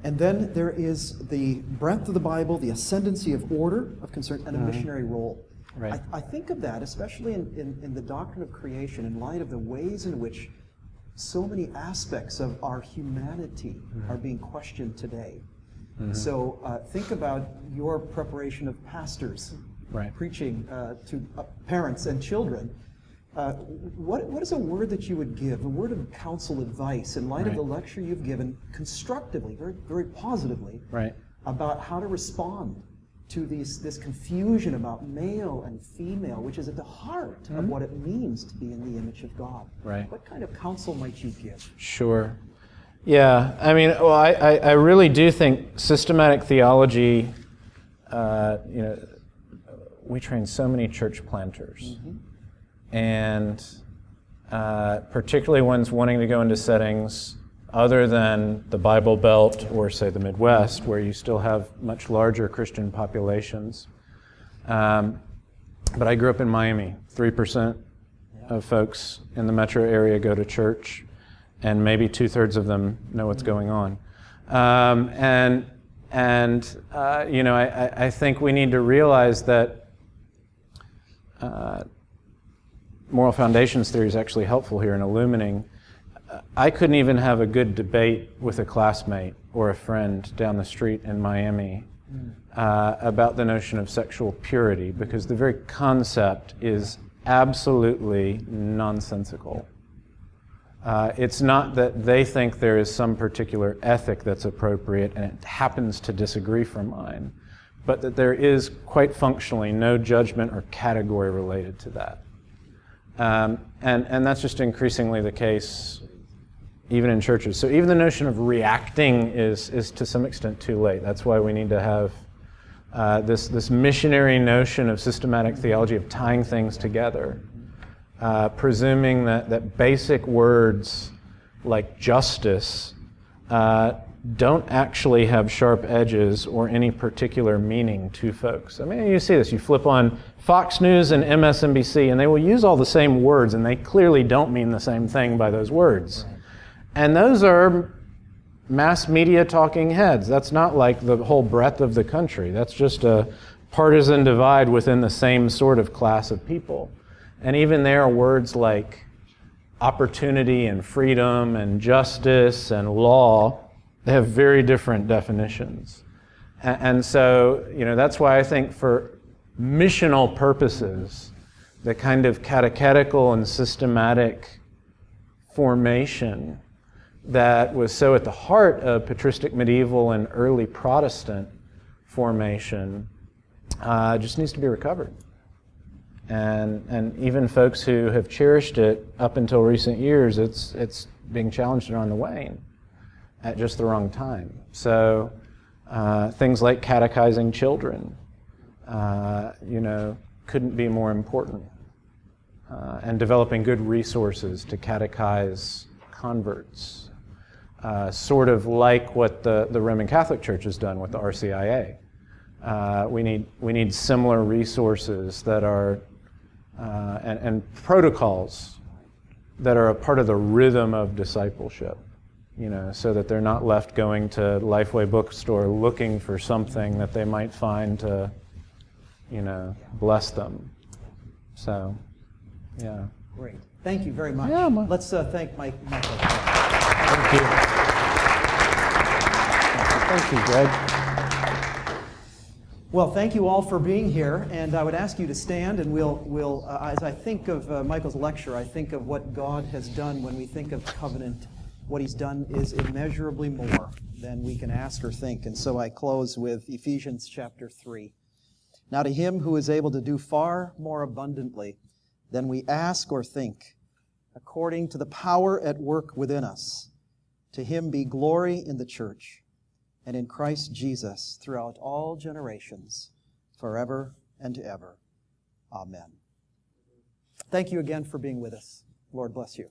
And then there is the breadth of the Bible, the ascendancy of order of concern, and a mm-hmm. missionary role. Right. I, I, think of that, especially in, in, in the doctrine of creation, in light of the ways in which so many aspects of our humanity mm-hmm. are being questioned today. Mm-hmm. So uh, think about your preparation of pastors right. preaching uh, to uh, parents and children. Uh, what, what is a word that you would give, a word of counsel, advice, in light right. of the lecture you've given constructively, very, very positively, right. about how to respond to these, this confusion about male and female, which is at the heart mm-hmm. of what it means to be in the image of God. Right. What kind of counsel might you give? Sure. Yeah, I mean, well, I, I, I really do think systematic theology, uh, you know, we train so many church planters. Mm-hmm. And uh, particularly ones wanting to go into settings other than the Bible Belt or, say, the Midwest, where you still have much larger Christian populations. Um, but I grew up in Miami. 3% of folks in the metro area go to church, and maybe two thirds of them know what's going on. Um, and and uh, you know, I, I think we need to realize that uh, moral foundations theory is actually helpful here in illuminating. I couldn't even have a good debate with a classmate or a friend down the street in Miami uh, about the notion of sexual purity because the very concept is absolutely nonsensical. Uh, it's not that they think there is some particular ethic that's appropriate and it happens to disagree from mine, but that there is quite functionally no judgment or category related to that. Um, and, and that's just increasingly the case even in churches. So even the notion of reacting is, is to some extent too late. That's why we need to have uh, this, this missionary notion of systematic theology of tying things together, uh, presuming that, that basic words like justice uh, don't actually have sharp edges or any particular meaning to folks. I mean, you see this. You flip on Fox News and MSNBC, and they will use all the same words, and they clearly don't mean the same thing by those words. And those are mass media talking heads. That's not like the whole breadth of the country. That's just a partisan divide within the same sort of class of people. And even there words like opportunity and freedom and justice and law. They have very different definitions. And so, you know, that's why I think for missional purposes, the kind of catechetical and systematic formation that was so at the heart of patristic medieval and early Protestant formation uh, just needs to be recovered. And, and even folks who have cherished it up until recent years, it's, it's being challenged and on the wane at just the wrong time. So uh, things like catechizing children, uh, you know, couldn't be more important. Uh, and developing good resources to catechize converts uh, sort of like what the, the Roman Catholic Church has done with the RCIA. Uh, we, need, we need similar resources that are, uh, and, and protocols that are a part of the rhythm of discipleship, you know, so that they're not left going to Lifeway bookstore looking for something that they might find to, you know, bless them. So, yeah. Great. Thank you very much. Yeah, Let's uh, thank Mike. Michael. Thank you. Thank you, Greg. Well, thank you all for being here, and I would ask you to stand, and we'll, we'll uh, as I think of uh, Michael's lecture, I think of what God has done when we think of covenant. What He's done is immeasurably more than we can ask or think, and so I close with Ephesians chapter 3. Now, to Him who is able to do far more abundantly than we ask or think, according to the power at work within us, to Him be glory in the church and in Christ Jesus throughout all generations, forever and ever. Amen. Thank you again for being with us. Lord bless you.